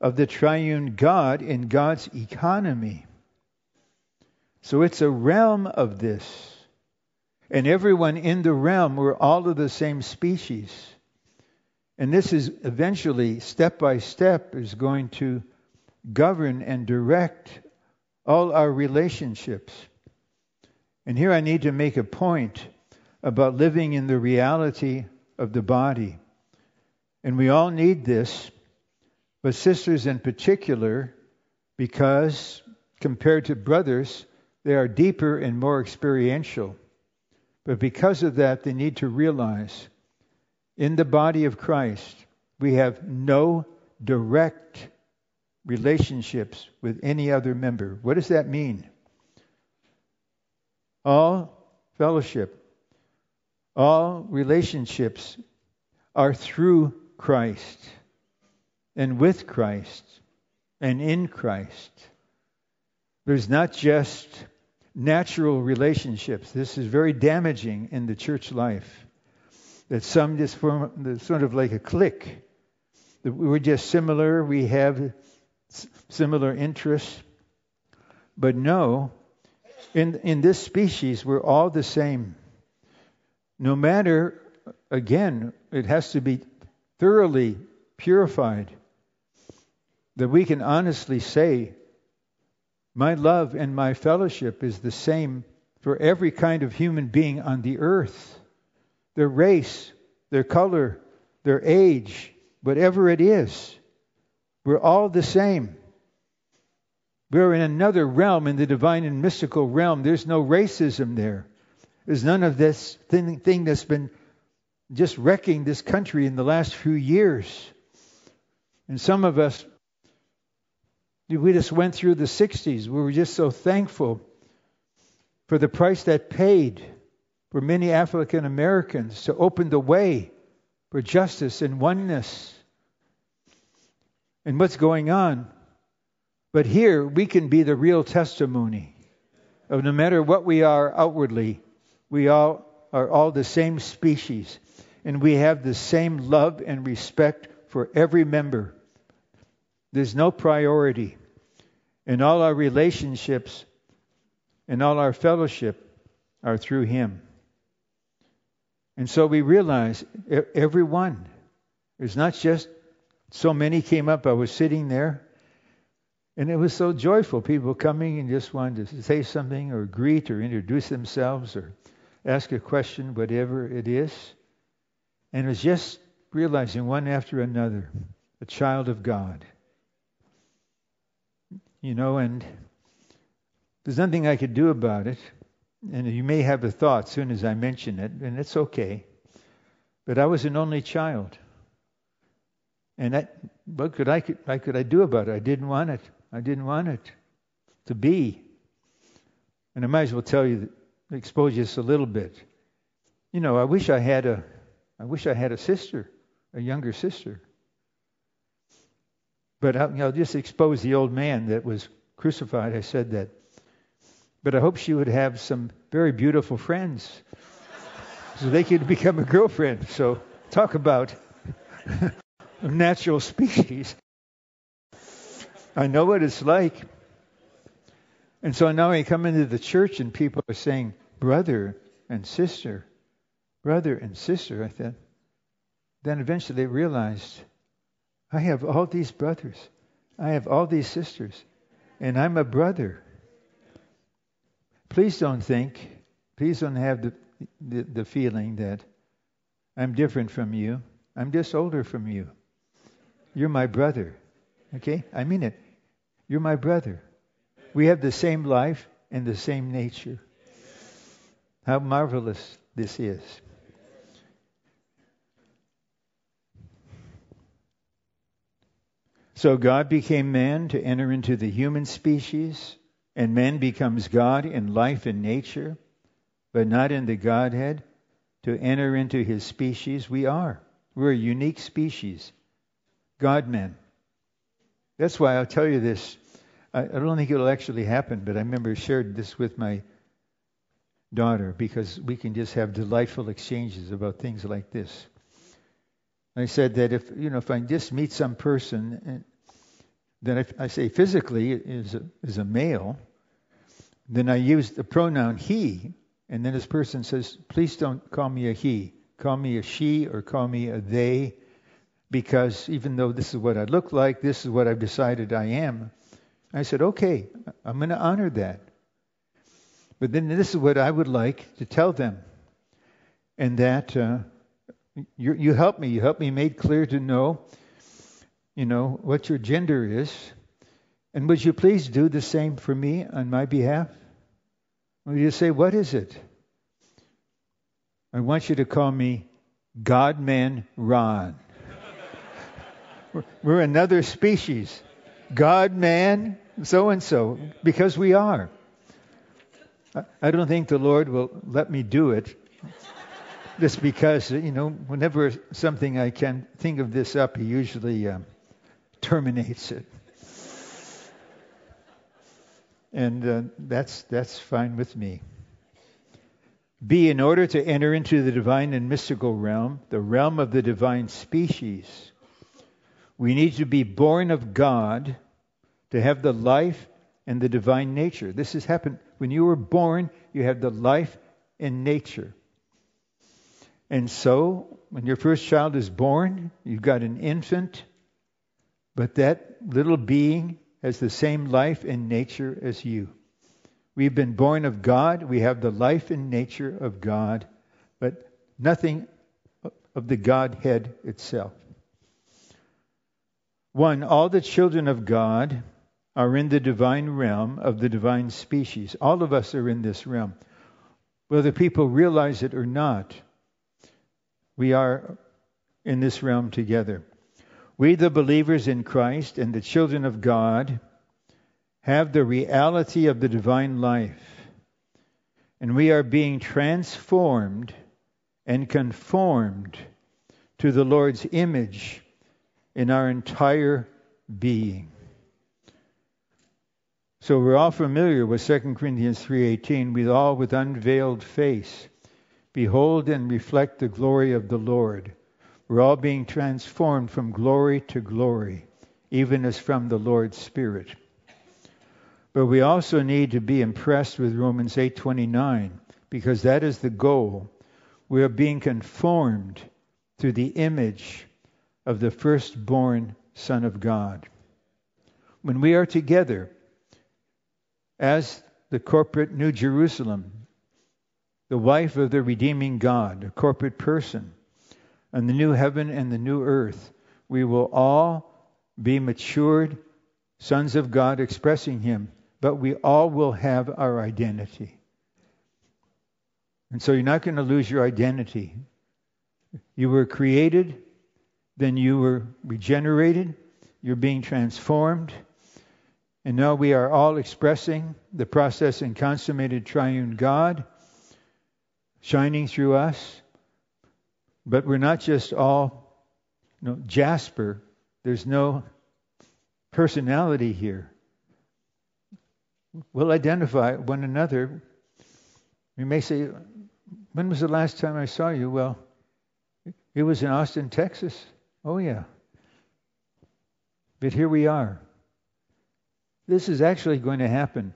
S1: of the triune God in God's economy. So it's a realm of this. And everyone in the realm, we're all of the same species. And this is eventually, step by step, is going to govern and direct all our relationships. And here I need to make a point about living in the reality of the body. And we all need this, but sisters in particular, because compared to brothers, they are deeper and more experiential. But because of that, they need to realize in the body of Christ, we have no direct relationships with any other member. What does that mean? All fellowship, all relationships are through Christ and with Christ and in Christ. There's not just natural relationships. This is very damaging in the church life. That some just form sort of like a clique. That we're just similar, we have similar interests. But no, in, in this species, we're all the same. No matter, again, it has to be thoroughly purified. That we can honestly say, my love and my fellowship is the same for every kind of human being on the earth. Their race, their color, their age, whatever it is. We're all the same. We're in another realm, in the divine and mystical realm. There's no racism there. There's none of this thing, thing that's been just wrecking this country in the last few years. And some of us, we just went through the 60s. We were just so thankful for the price that paid for many African Americans to open the way for justice and oneness. And what's going on but here we can be the real testimony of no matter what we are outwardly, we all are all the same species and we have the same love and respect for every member. There's no priority. And all our relationships and all our fellowship are through Him. And so we realize everyone, there's not just so many came up. I was sitting there and it was so joyful, people coming and just wanted to say something or greet or introduce themselves or ask a question, whatever it is. And it was just realizing one after another, a child of God. You know, and there's nothing I could do about it. And you may have a thought soon as I mention it, and it's okay. But I was an only child. And that, what could I, could, what could I do about it? I didn't want it. I didn't want it to be. And I might as well tell you, expose you just a little bit. You know, I wish I had a, I wish I had a sister, a younger sister. But I'll, just expose the old man that was crucified. I said that. But I hope she would have some very beautiful friends so they could become a girlfriend. So talk about natural species. I know what it's like. And so now I come into the church and people are saying, brother and sister, brother and sister. I thought, then eventually they realized, I have all these brothers, I have all these sisters, and I'm a brother. Please don't think, please don't have the, the, the feeling that I'm different from you. I'm just older from you. You're my brother. Okay? I mean it. You're my brother. We have the same life and the same nature. How marvelous this is. So God became man to enter into the human species, and man becomes God in life and nature, but not in the Godhead. To enter into his species, we are. We're a unique species. God men. That's why I'll tell you this. I, I don't think it'll actually happen, but I remember shared this with my daughter because we can just have delightful exchanges about things like this. I said that if you know if I just meet some person, and then if I say physically is is a male, then I use the pronoun he, and then this person says, please don't call me a he, call me a she or call me a they. Because even though this is what I look like, this is what I've decided I am. I said, okay, I'm going to honor that. But then this is what I would like to tell them. And that uh, you, you help me. You help me make clear to know, you know, what your gender is. And would you please do the same for me on my behalf? Would you say, what is it? I want you to call me God Man Ron. We're another species. God man, so and so, because we are. I don't think the Lord will let me do it just because, you know, whenever something I can think of this up, he usually um, terminates it. And uh, that's, that's fine with me. B, in order to enter into the divine and mystical realm, the realm of the divine species, we need to be born of God to have the life and the divine nature. This has happened when you were born, you have the life and nature. And so, when your first child is born, you've got an infant, but that little being has the same life and nature as you. We've been born of God, we have the life and nature of God, but nothing of the Godhead itself. One, all the children of God are in the divine realm of the divine species. All of us are in this realm. Whether people realize it or not, we are in this realm together. We, the believers in Christ and the children of God, have the reality of the divine life. And we are being transformed and conformed to the Lord's image in our entire being. So we're all familiar with 2 Corinthians 3:18, we all with unveiled face behold and reflect the glory of the Lord. We're all being transformed from glory to glory, even as from the Lord's Spirit. But we also need to be impressed with Romans 8:29 because that is the goal. We are being conformed to the image of the firstborn Son of God. When we are together as the corporate New Jerusalem, the wife of the redeeming God, a corporate person, and the new heaven and the new earth, we will all be matured sons of God expressing Him, but we all will have our identity. And so you're not going to lose your identity. You were created then you were regenerated, you're being transformed, and now we are all expressing the process and consummated triune God shining through us. But we're not just all you know, Jasper. There's no personality here. We'll identify one another. We may say, When was the last time I saw you? Well, it was in Austin, Texas. Oh, yeah. But here we are. This is actually going to happen.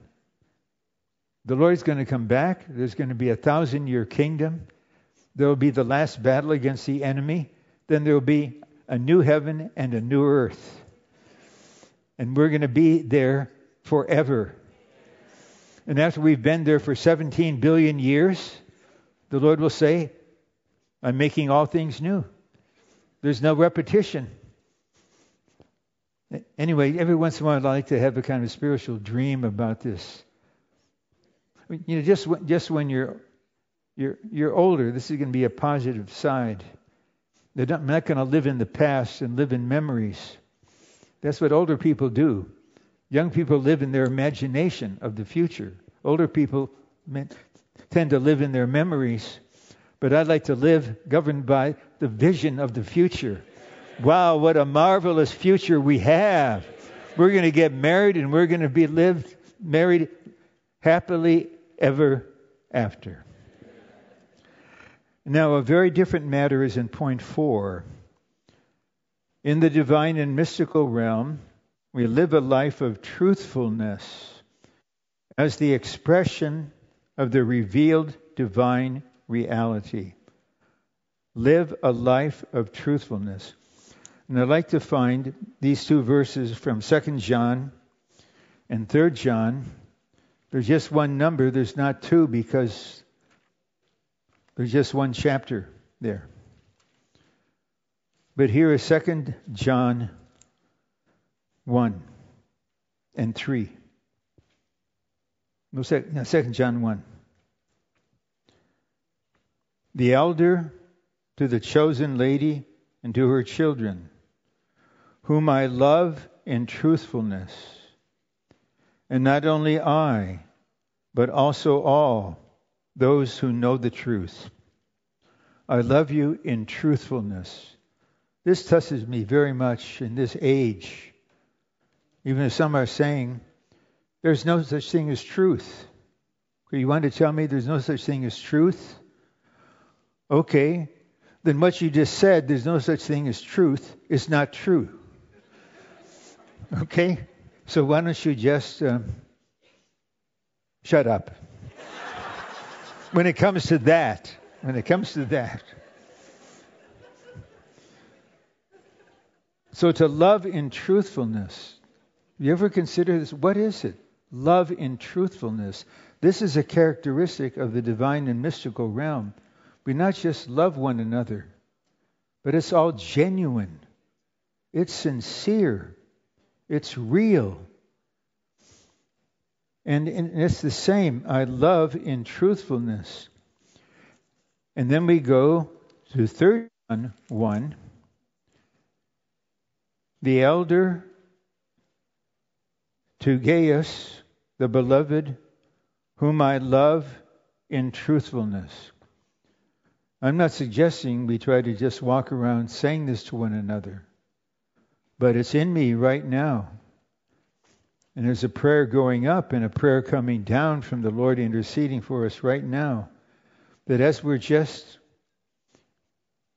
S1: The Lord's going to come back. There's going to be a thousand year kingdom. There will be the last battle against the enemy. Then there will be a new heaven and a new earth. And we're going to be there forever. And after we've been there for 17 billion years, the Lord will say, I'm making all things new. There's no repetition. Anyway, every once in a while, I like to have a kind of spiritual dream about this. You know, just just when you're you're you're older, this is going to be a positive side. They're not, not going to live in the past and live in memories. That's what older people do. Young people live in their imagination of the future. Older people tend to live in their memories but I'd like to live governed by the vision of the future. Wow, what a marvelous future we have. We're going to get married and we're going to be lived married happily ever after. Now, a very different matter is in point four. In the divine and mystical realm, we live a life of truthfulness as the expression of the revealed divine reality. Live a life of truthfulness. And I'd like to find these two verses from 2 John and 3 John. There's just one number, there's not two because there's just one chapter there. But here is 2 John 1 and 3. No, 2 John 1. The elder to the chosen lady and to her children, whom I love in truthfulness. And not only I, but also all those who know the truth. I love you in truthfulness. This touches me very much in this age. Even if some are saying, there's no such thing as truth. You want to tell me there's no such thing as truth? Okay, then what you just said, there's no such thing as truth, It's not true. Okay? So why don't you just um, shut up? when it comes to that, when it comes to that. So to love in truthfulness, you ever consider this? What is it? Love in truthfulness. This is a characteristic of the divine and mystical realm. We not just love one another, but it's all genuine. It's sincere. It's real. And, and it's the same. I love in truthfulness. And then we go to third one, 1. The elder to Gaius, the beloved, whom I love in truthfulness. I'm not suggesting we try to just walk around saying this to one another, but it's in me right now. And there's a prayer going up and a prayer coming down from the Lord interceding for us right now. That as we're just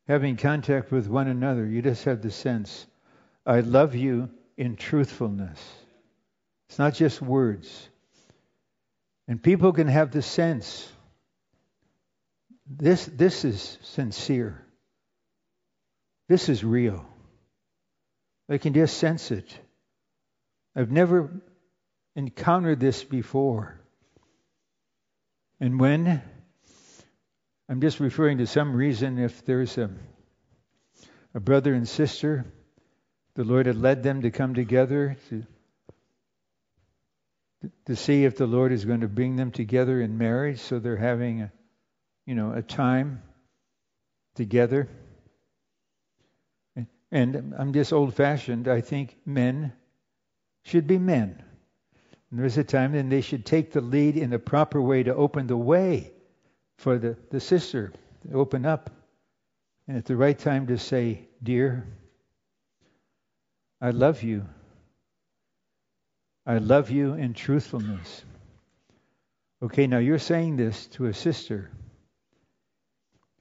S1: having contact with one another, you just have the sense, I love you in truthfulness. It's not just words. And people can have the sense this, this is sincere. This is real. I can just sense it. I've never encountered this before. And when, I'm just referring to some reason, if there's a, a brother and sister, the Lord had led them to come together to, to see if the Lord is going to bring them together in marriage, so they're having a you know, a time together. And I'm just old fashioned. I think men should be men. And there's a time then they should take the lead in the proper way to open the way for the, the sister to open up. And at the right time to say, Dear, I love you. I love you in truthfulness. Okay, now you're saying this to a sister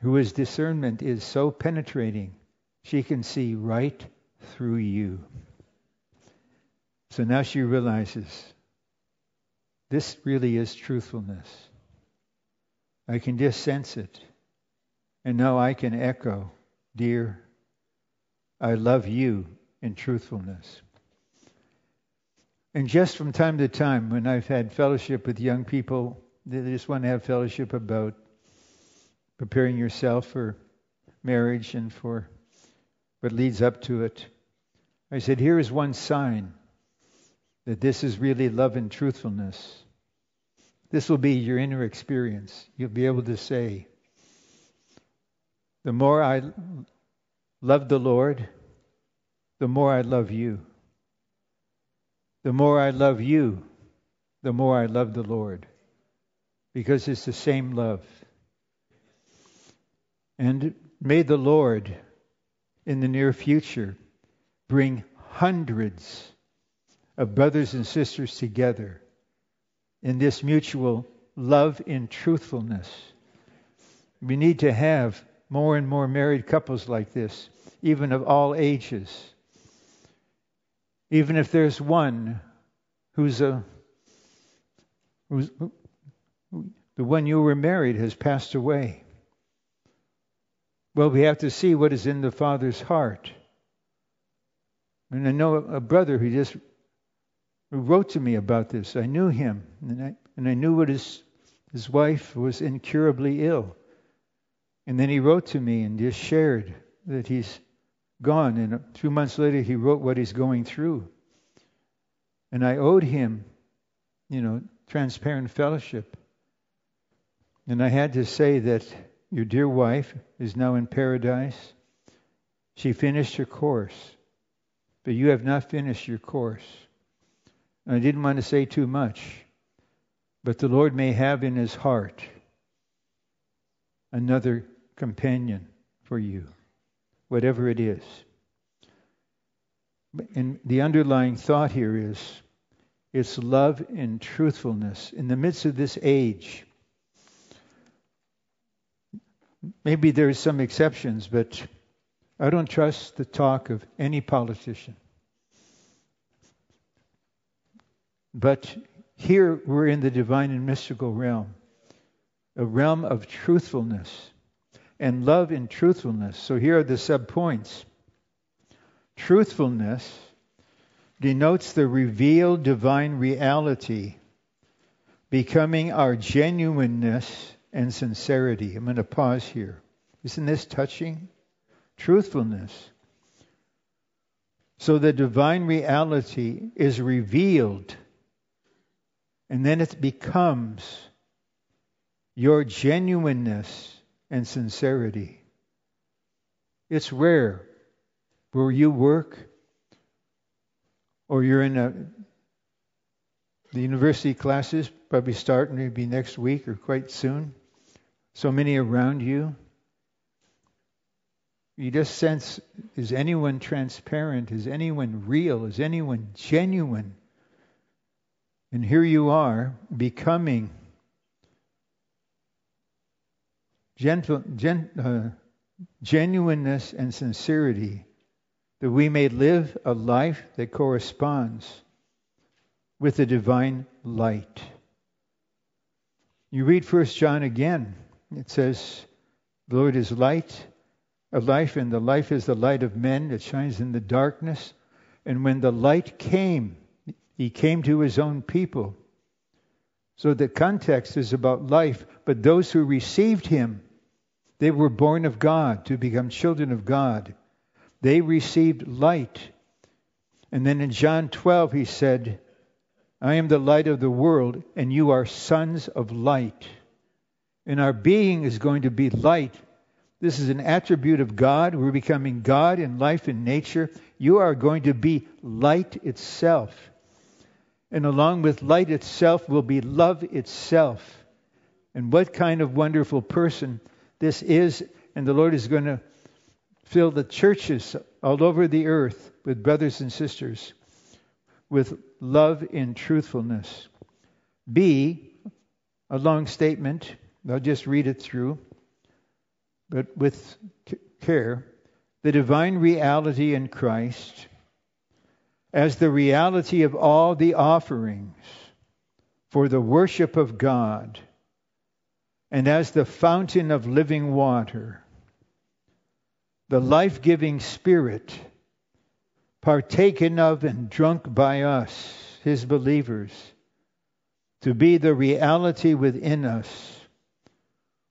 S1: whose discernment is so penetrating, she can see right through you. So now she realizes this really is truthfulness. I can just sense it. And now I can echo, Dear, I love you in truthfulness. And just from time to time, when I've had fellowship with young people, they just want to have fellowship about preparing yourself for marriage and for what leads up to it. I said, here is one sign that this is really love and truthfulness. This will be your inner experience. You'll be able to say, the more I love the Lord, the more I love you. The more I love you, the more I love the Lord. Because it's the same love. And may the Lord, in the near future, bring hundreds of brothers and sisters together in this mutual love in truthfulness. We need to have more and more married couples like this, even of all ages. Even if there's one who's a who's the one you were married has passed away. Well, we have to see what is in the Father's heart. And I know a brother who just who wrote to me about this. I knew him, and I, and I knew what his, his wife was incurably ill. And then he wrote to me and just shared that he's gone. And a few months later, he wrote what he's going through. And I owed him, you know, transparent fellowship. And I had to say that your dear wife is now in paradise. She finished her course, but you have not finished your course. I didn't want to say too much, but the Lord may have in his heart another companion for you, whatever it is. And the underlying thought here is it's love and truthfulness in the midst of this age. Maybe there's some exceptions, but I don't trust the talk of any politician. But here we're in the divine and mystical realm, a realm of truthfulness and love in truthfulness. So here are the subpoints. Truthfulness denotes the revealed divine reality becoming our genuineness and sincerity. I'm going to pause here. Isn't this touching? Truthfulness. So the divine reality is revealed, and then it becomes your genuineness and sincerity. It's rare where you work or you're in a, the university classes, probably start maybe next week or quite soon. So many around you. You just sense is anyone transparent? Is anyone real? Is anyone genuine? And here you are becoming gentle, gen, uh, genuineness and sincerity, that we may live a life that corresponds with the divine light. You read First John again. It says, "The Lord is light, a life, and the life is the light of men that shines in the darkness. And when the light came, he came to his own people." So the context is about life, but those who received him they were born of God to become children of God. They received light. And then in John 12, he said, I am the light of the world, and you are sons of light. And our being is going to be light. This is an attribute of God. We're becoming God in life and nature. You are going to be light itself. And along with light itself will be love itself. And what kind of wonderful person this is, and the Lord is going to fill the churches all over the earth with brothers and sisters with love and truthfulness. B, a long statement. I'll just read it through, but with care. The divine reality in Christ as the reality of all the offerings for the worship of God and as the fountain of living water, the life giving Spirit, partaken of and drunk by us, His believers, to be the reality within us,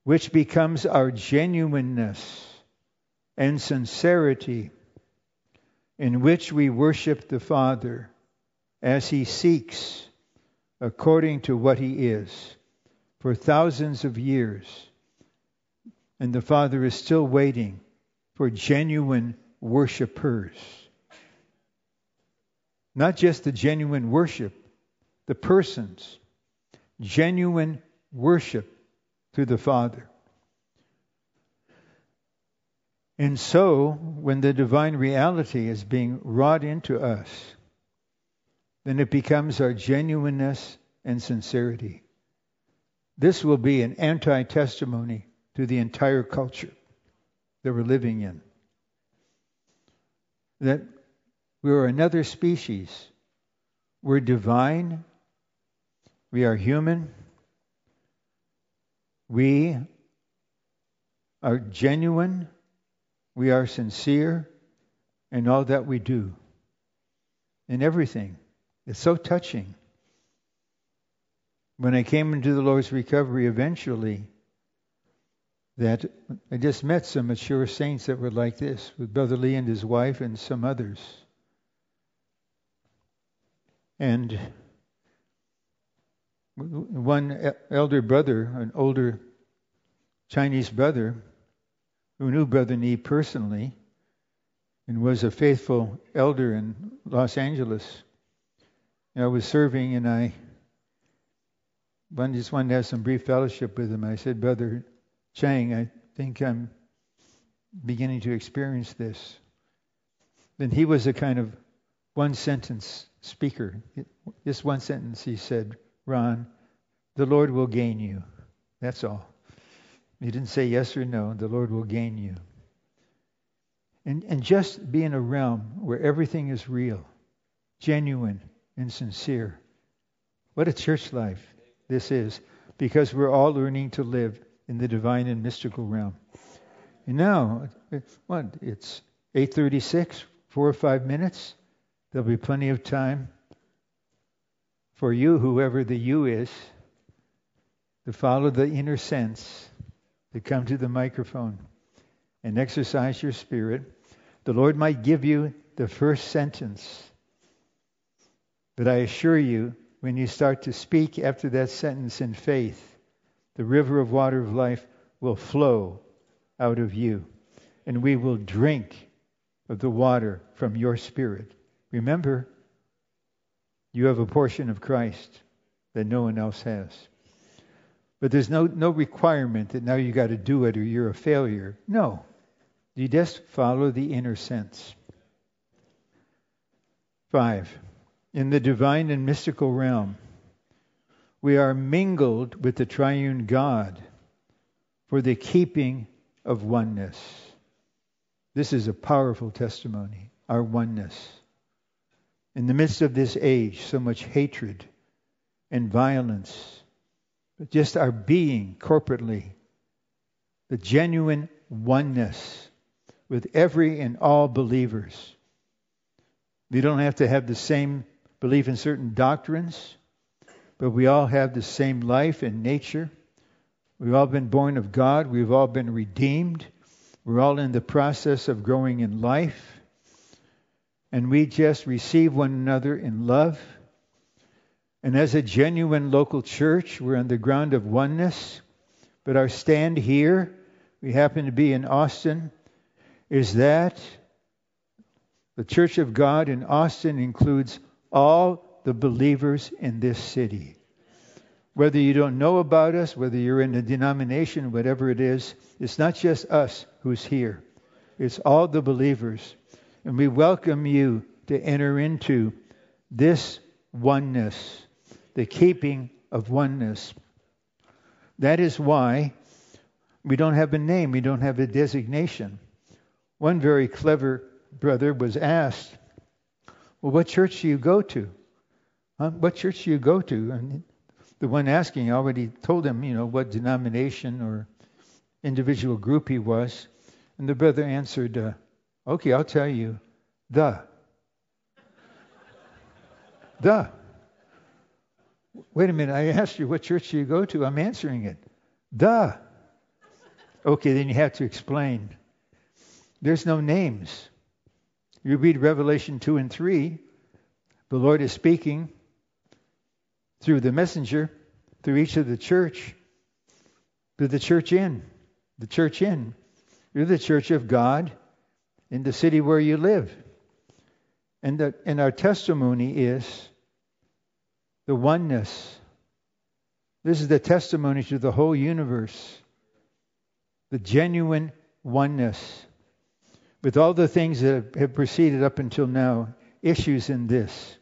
S1: which becomes our genuineness and sincerity, in which we worship the Father as He seeks according to what He is for thousands of years. And the Father is still waiting for genuine worshipers. Not just the genuine worship, the persons. Genuine worship to the Father. And so, when the divine reality is being wrought into us, then it becomes our genuineness and sincerity. This will be an anti testimony to the entire culture that we're living in. That we're another species. We're divine. We are human. We are genuine. We are sincere in all that we do. in everything. It's so touching. When I came into the Lord's recovery eventually, that I just met some mature saints that were like this, with Brother Lee and his wife and some others. And one elder brother, an older Chinese brother, who knew Brother Nee personally and was a faithful elder in Los Angeles. I was serving and I just wanted to have some brief fellowship with him. I said, Brother Chang, I think I'm beginning to experience this. Then he was a kind of one sentence speaker. This one sentence he said, Ron, the Lord will gain you. That's all. He didn't say yes or no. The Lord will gain you. And, and just be in a realm where everything is real, genuine, and sincere. What a church life this is, because we're all learning to live in the divine and mystical realm. And now, what? It's 8:36, four or five minutes. There'll be plenty of time for you, whoever the you is, to follow the inner sense, to come to the microphone and exercise your spirit. The Lord might give you the first sentence. But I assure you, when you start to speak after that sentence in faith, the river of water of life will flow out of you, and we will drink of the water from your spirit. Remember, you have a portion of Christ that no one else has. But there's no, no requirement that now you got to do it or you're a failure. No. You just follow the inner sense. Five, in the divine and mystical realm, we are mingled with the triune God for the keeping of oneness. This is a powerful testimony, our oneness. In the midst of this age, so much hatred and violence, but just our being corporately, the genuine oneness with every and all believers. We don't have to have the same belief in certain doctrines, but we all have the same life and nature. We've all been born of God. We've all been redeemed. We're all in the process of growing in life and we just receive one another in love. And as a genuine local church, we're on the ground of oneness. But our stand here, we happen to be in Austin, is that the Church of God in Austin includes all the believers in this city. Whether you don't know about us, whether you're in a denomination, whatever it is, it's not just us who's here. It's all the believers. And we welcome you to enter into this oneness, the keeping of oneness. That is why we don't have a name, we don't have a designation. One very clever brother was asked, Well, what church do you go to? Huh? What church do you go to? And the one asking already told him, you know, what denomination or individual group he was. And the brother answered, uh, Okay, I'll tell you. The. The. Wait a minute, I asked you what church do you go to? I'm answering it. The. Okay, then you have to explain. There's no names. You read Revelation 2 and 3, the Lord is speaking through the messenger, through each of the church, to the church in. The church in. You're the church of God in the city where you live. And, the, and our testimony is the oneness. This is the testimony to the whole universe. The genuine oneness. With all the things that have proceeded up until now, issues in this.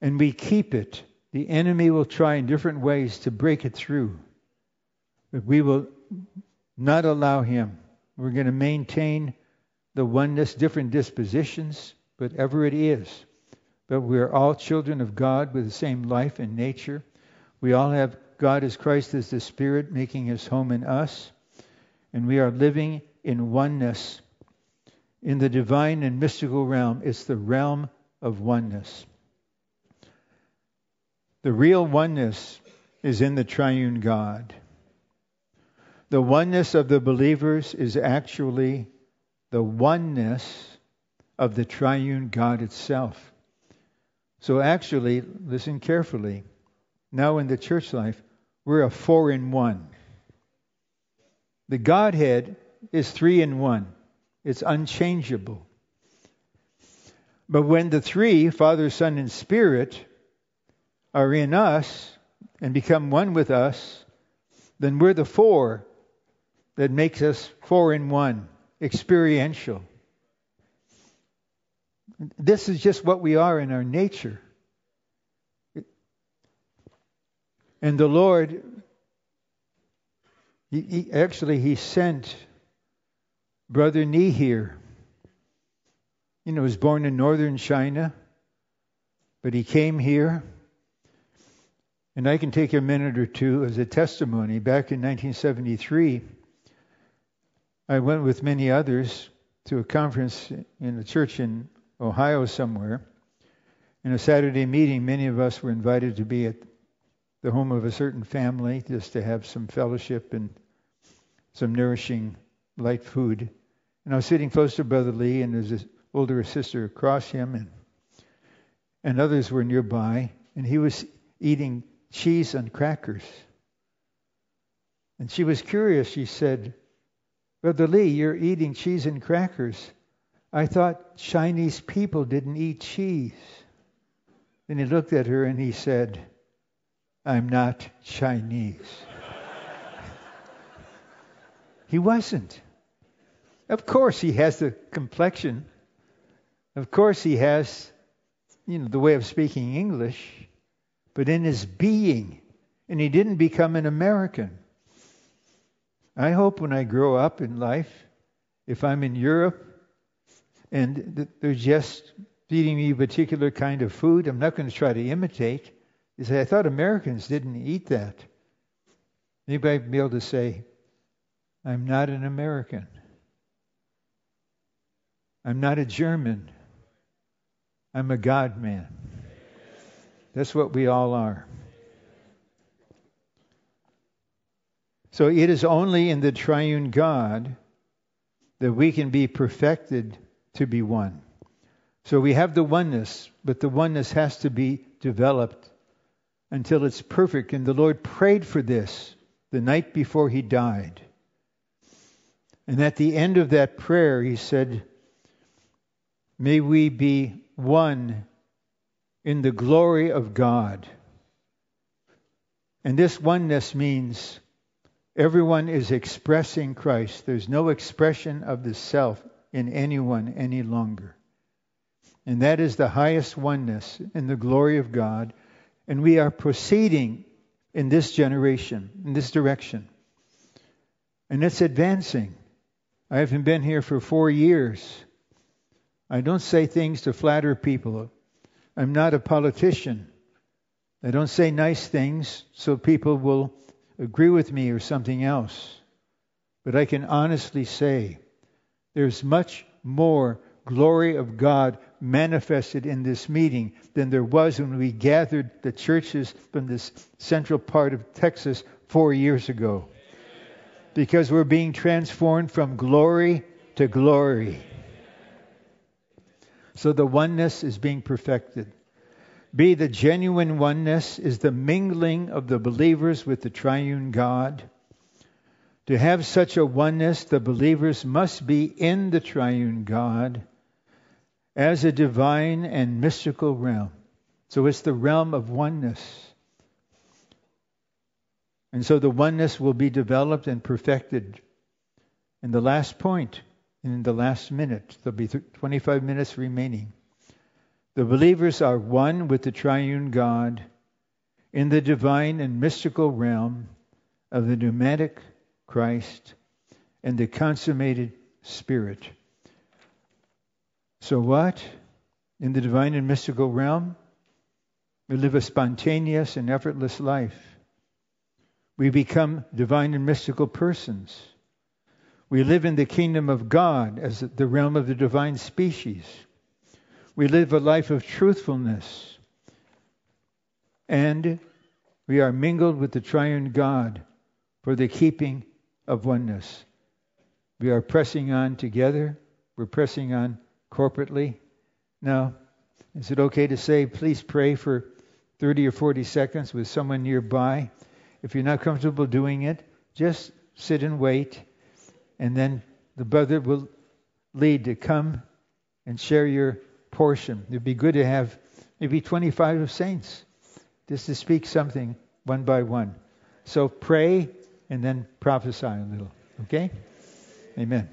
S1: And we keep it. The enemy will try in different ways to break it through. But we will not allow him. We're going to maintain the oneness, different dispositions, whatever it is. But we're all children of God with the same life and nature. We all have God as Christ as the Spirit making his home in us. And we are living in oneness in the divine and mystical realm. It's the realm of oneness. The real oneness is in the triune God. The oneness of the believers is actually the oneness of the triune God itself. So, actually, listen carefully. Now, in the church life, we're a four in one. The Godhead is three in one, it's unchangeable. But when the three, Father, Son, and Spirit, are in us and become one with us, then we're the four that makes us four in one, experiential. This is just what we are in our nature. And the Lord, he, he, actually, He sent Brother Nee here. You know, he was born in northern China, but he came here. And I can take a minute or two as a testimony. Back in 1973, I went with many others to a conference in a church in Ohio somewhere. In a Saturday meeting, many of us were invited to be at the home of a certain family just to have some fellowship and some nourishing light food. And I was sitting close to Brother Lee, and this older sister across him, and and others were nearby, and he was eating cheese and crackers. And she was curious. She said, Brother Lee, you're eating cheese and crackers. I thought Chinese people didn't eat cheese. Then he looked at her and he said, I'm not Chinese. he wasn't. Of course, he has the complexion. Of course, he has, you know, the way of speaking English. But in his being, and he didn't become an American. I hope when I grow up in life, if I'm in Europe and they're just feeding me a particular kind of food, I'm not going to try to imitate. You say, I thought Americans didn't eat that. Anybody be able to say, I'm not an American. I'm not a German. I'm a God man. That's what we all are. So it is only in the triune God that we can be perfected to be one. So we have the oneness, but the oneness has to be developed until it's perfect. And the Lord prayed for this the night before he died. And at the end of that prayer, he said, May we be one in the glory of God. And this oneness means Everyone is expressing Christ. There's no expression of the self in anyone any longer. And that is the highest oneness in the glory of God. And we are proceeding in this generation, in this direction. And it's advancing. I haven't been here for four years. I don't say things to flatter people. I'm not a politician. I don't say nice things so people will agree with me or something else. But I can honestly say there's much more glory of God manifested in this meeting than there was when we gathered the churches from this central part of Texas four years ago. Because we're being transformed from glory to glory. So the oneness is being perfected. B, the genuine oneness is the mingling of the believers with the triune God. To have such a oneness, the believers must be in the triune God as a divine and mystical realm. So it's the realm of oneness. And so the oneness will be developed and perfected. In the last point, in the last minute, there'll be 25 minutes remaining. The believers are one with the triune God in the divine and mystical realm of the pneumatic Christ and the consummated Spirit. So, what? In the divine and mystical realm, we live a spontaneous and effortless life. We become divine and mystical persons. We live in the kingdom of God as the realm of the divine species. We live a life of truthfulness. And we are mingled with the triune God for the keeping of oneness. We are pressing on together. We're pressing on corporately. Now, is it okay to say, please pray for 30 or 40 seconds with someone nearby? If you're not comfortable doing it, just sit and wait, and then the brother will lead to come and share your portion. It'd be good to have maybe 25 of saints just to speak something one by one. So pray and then prophesy a little. Okay? Amen.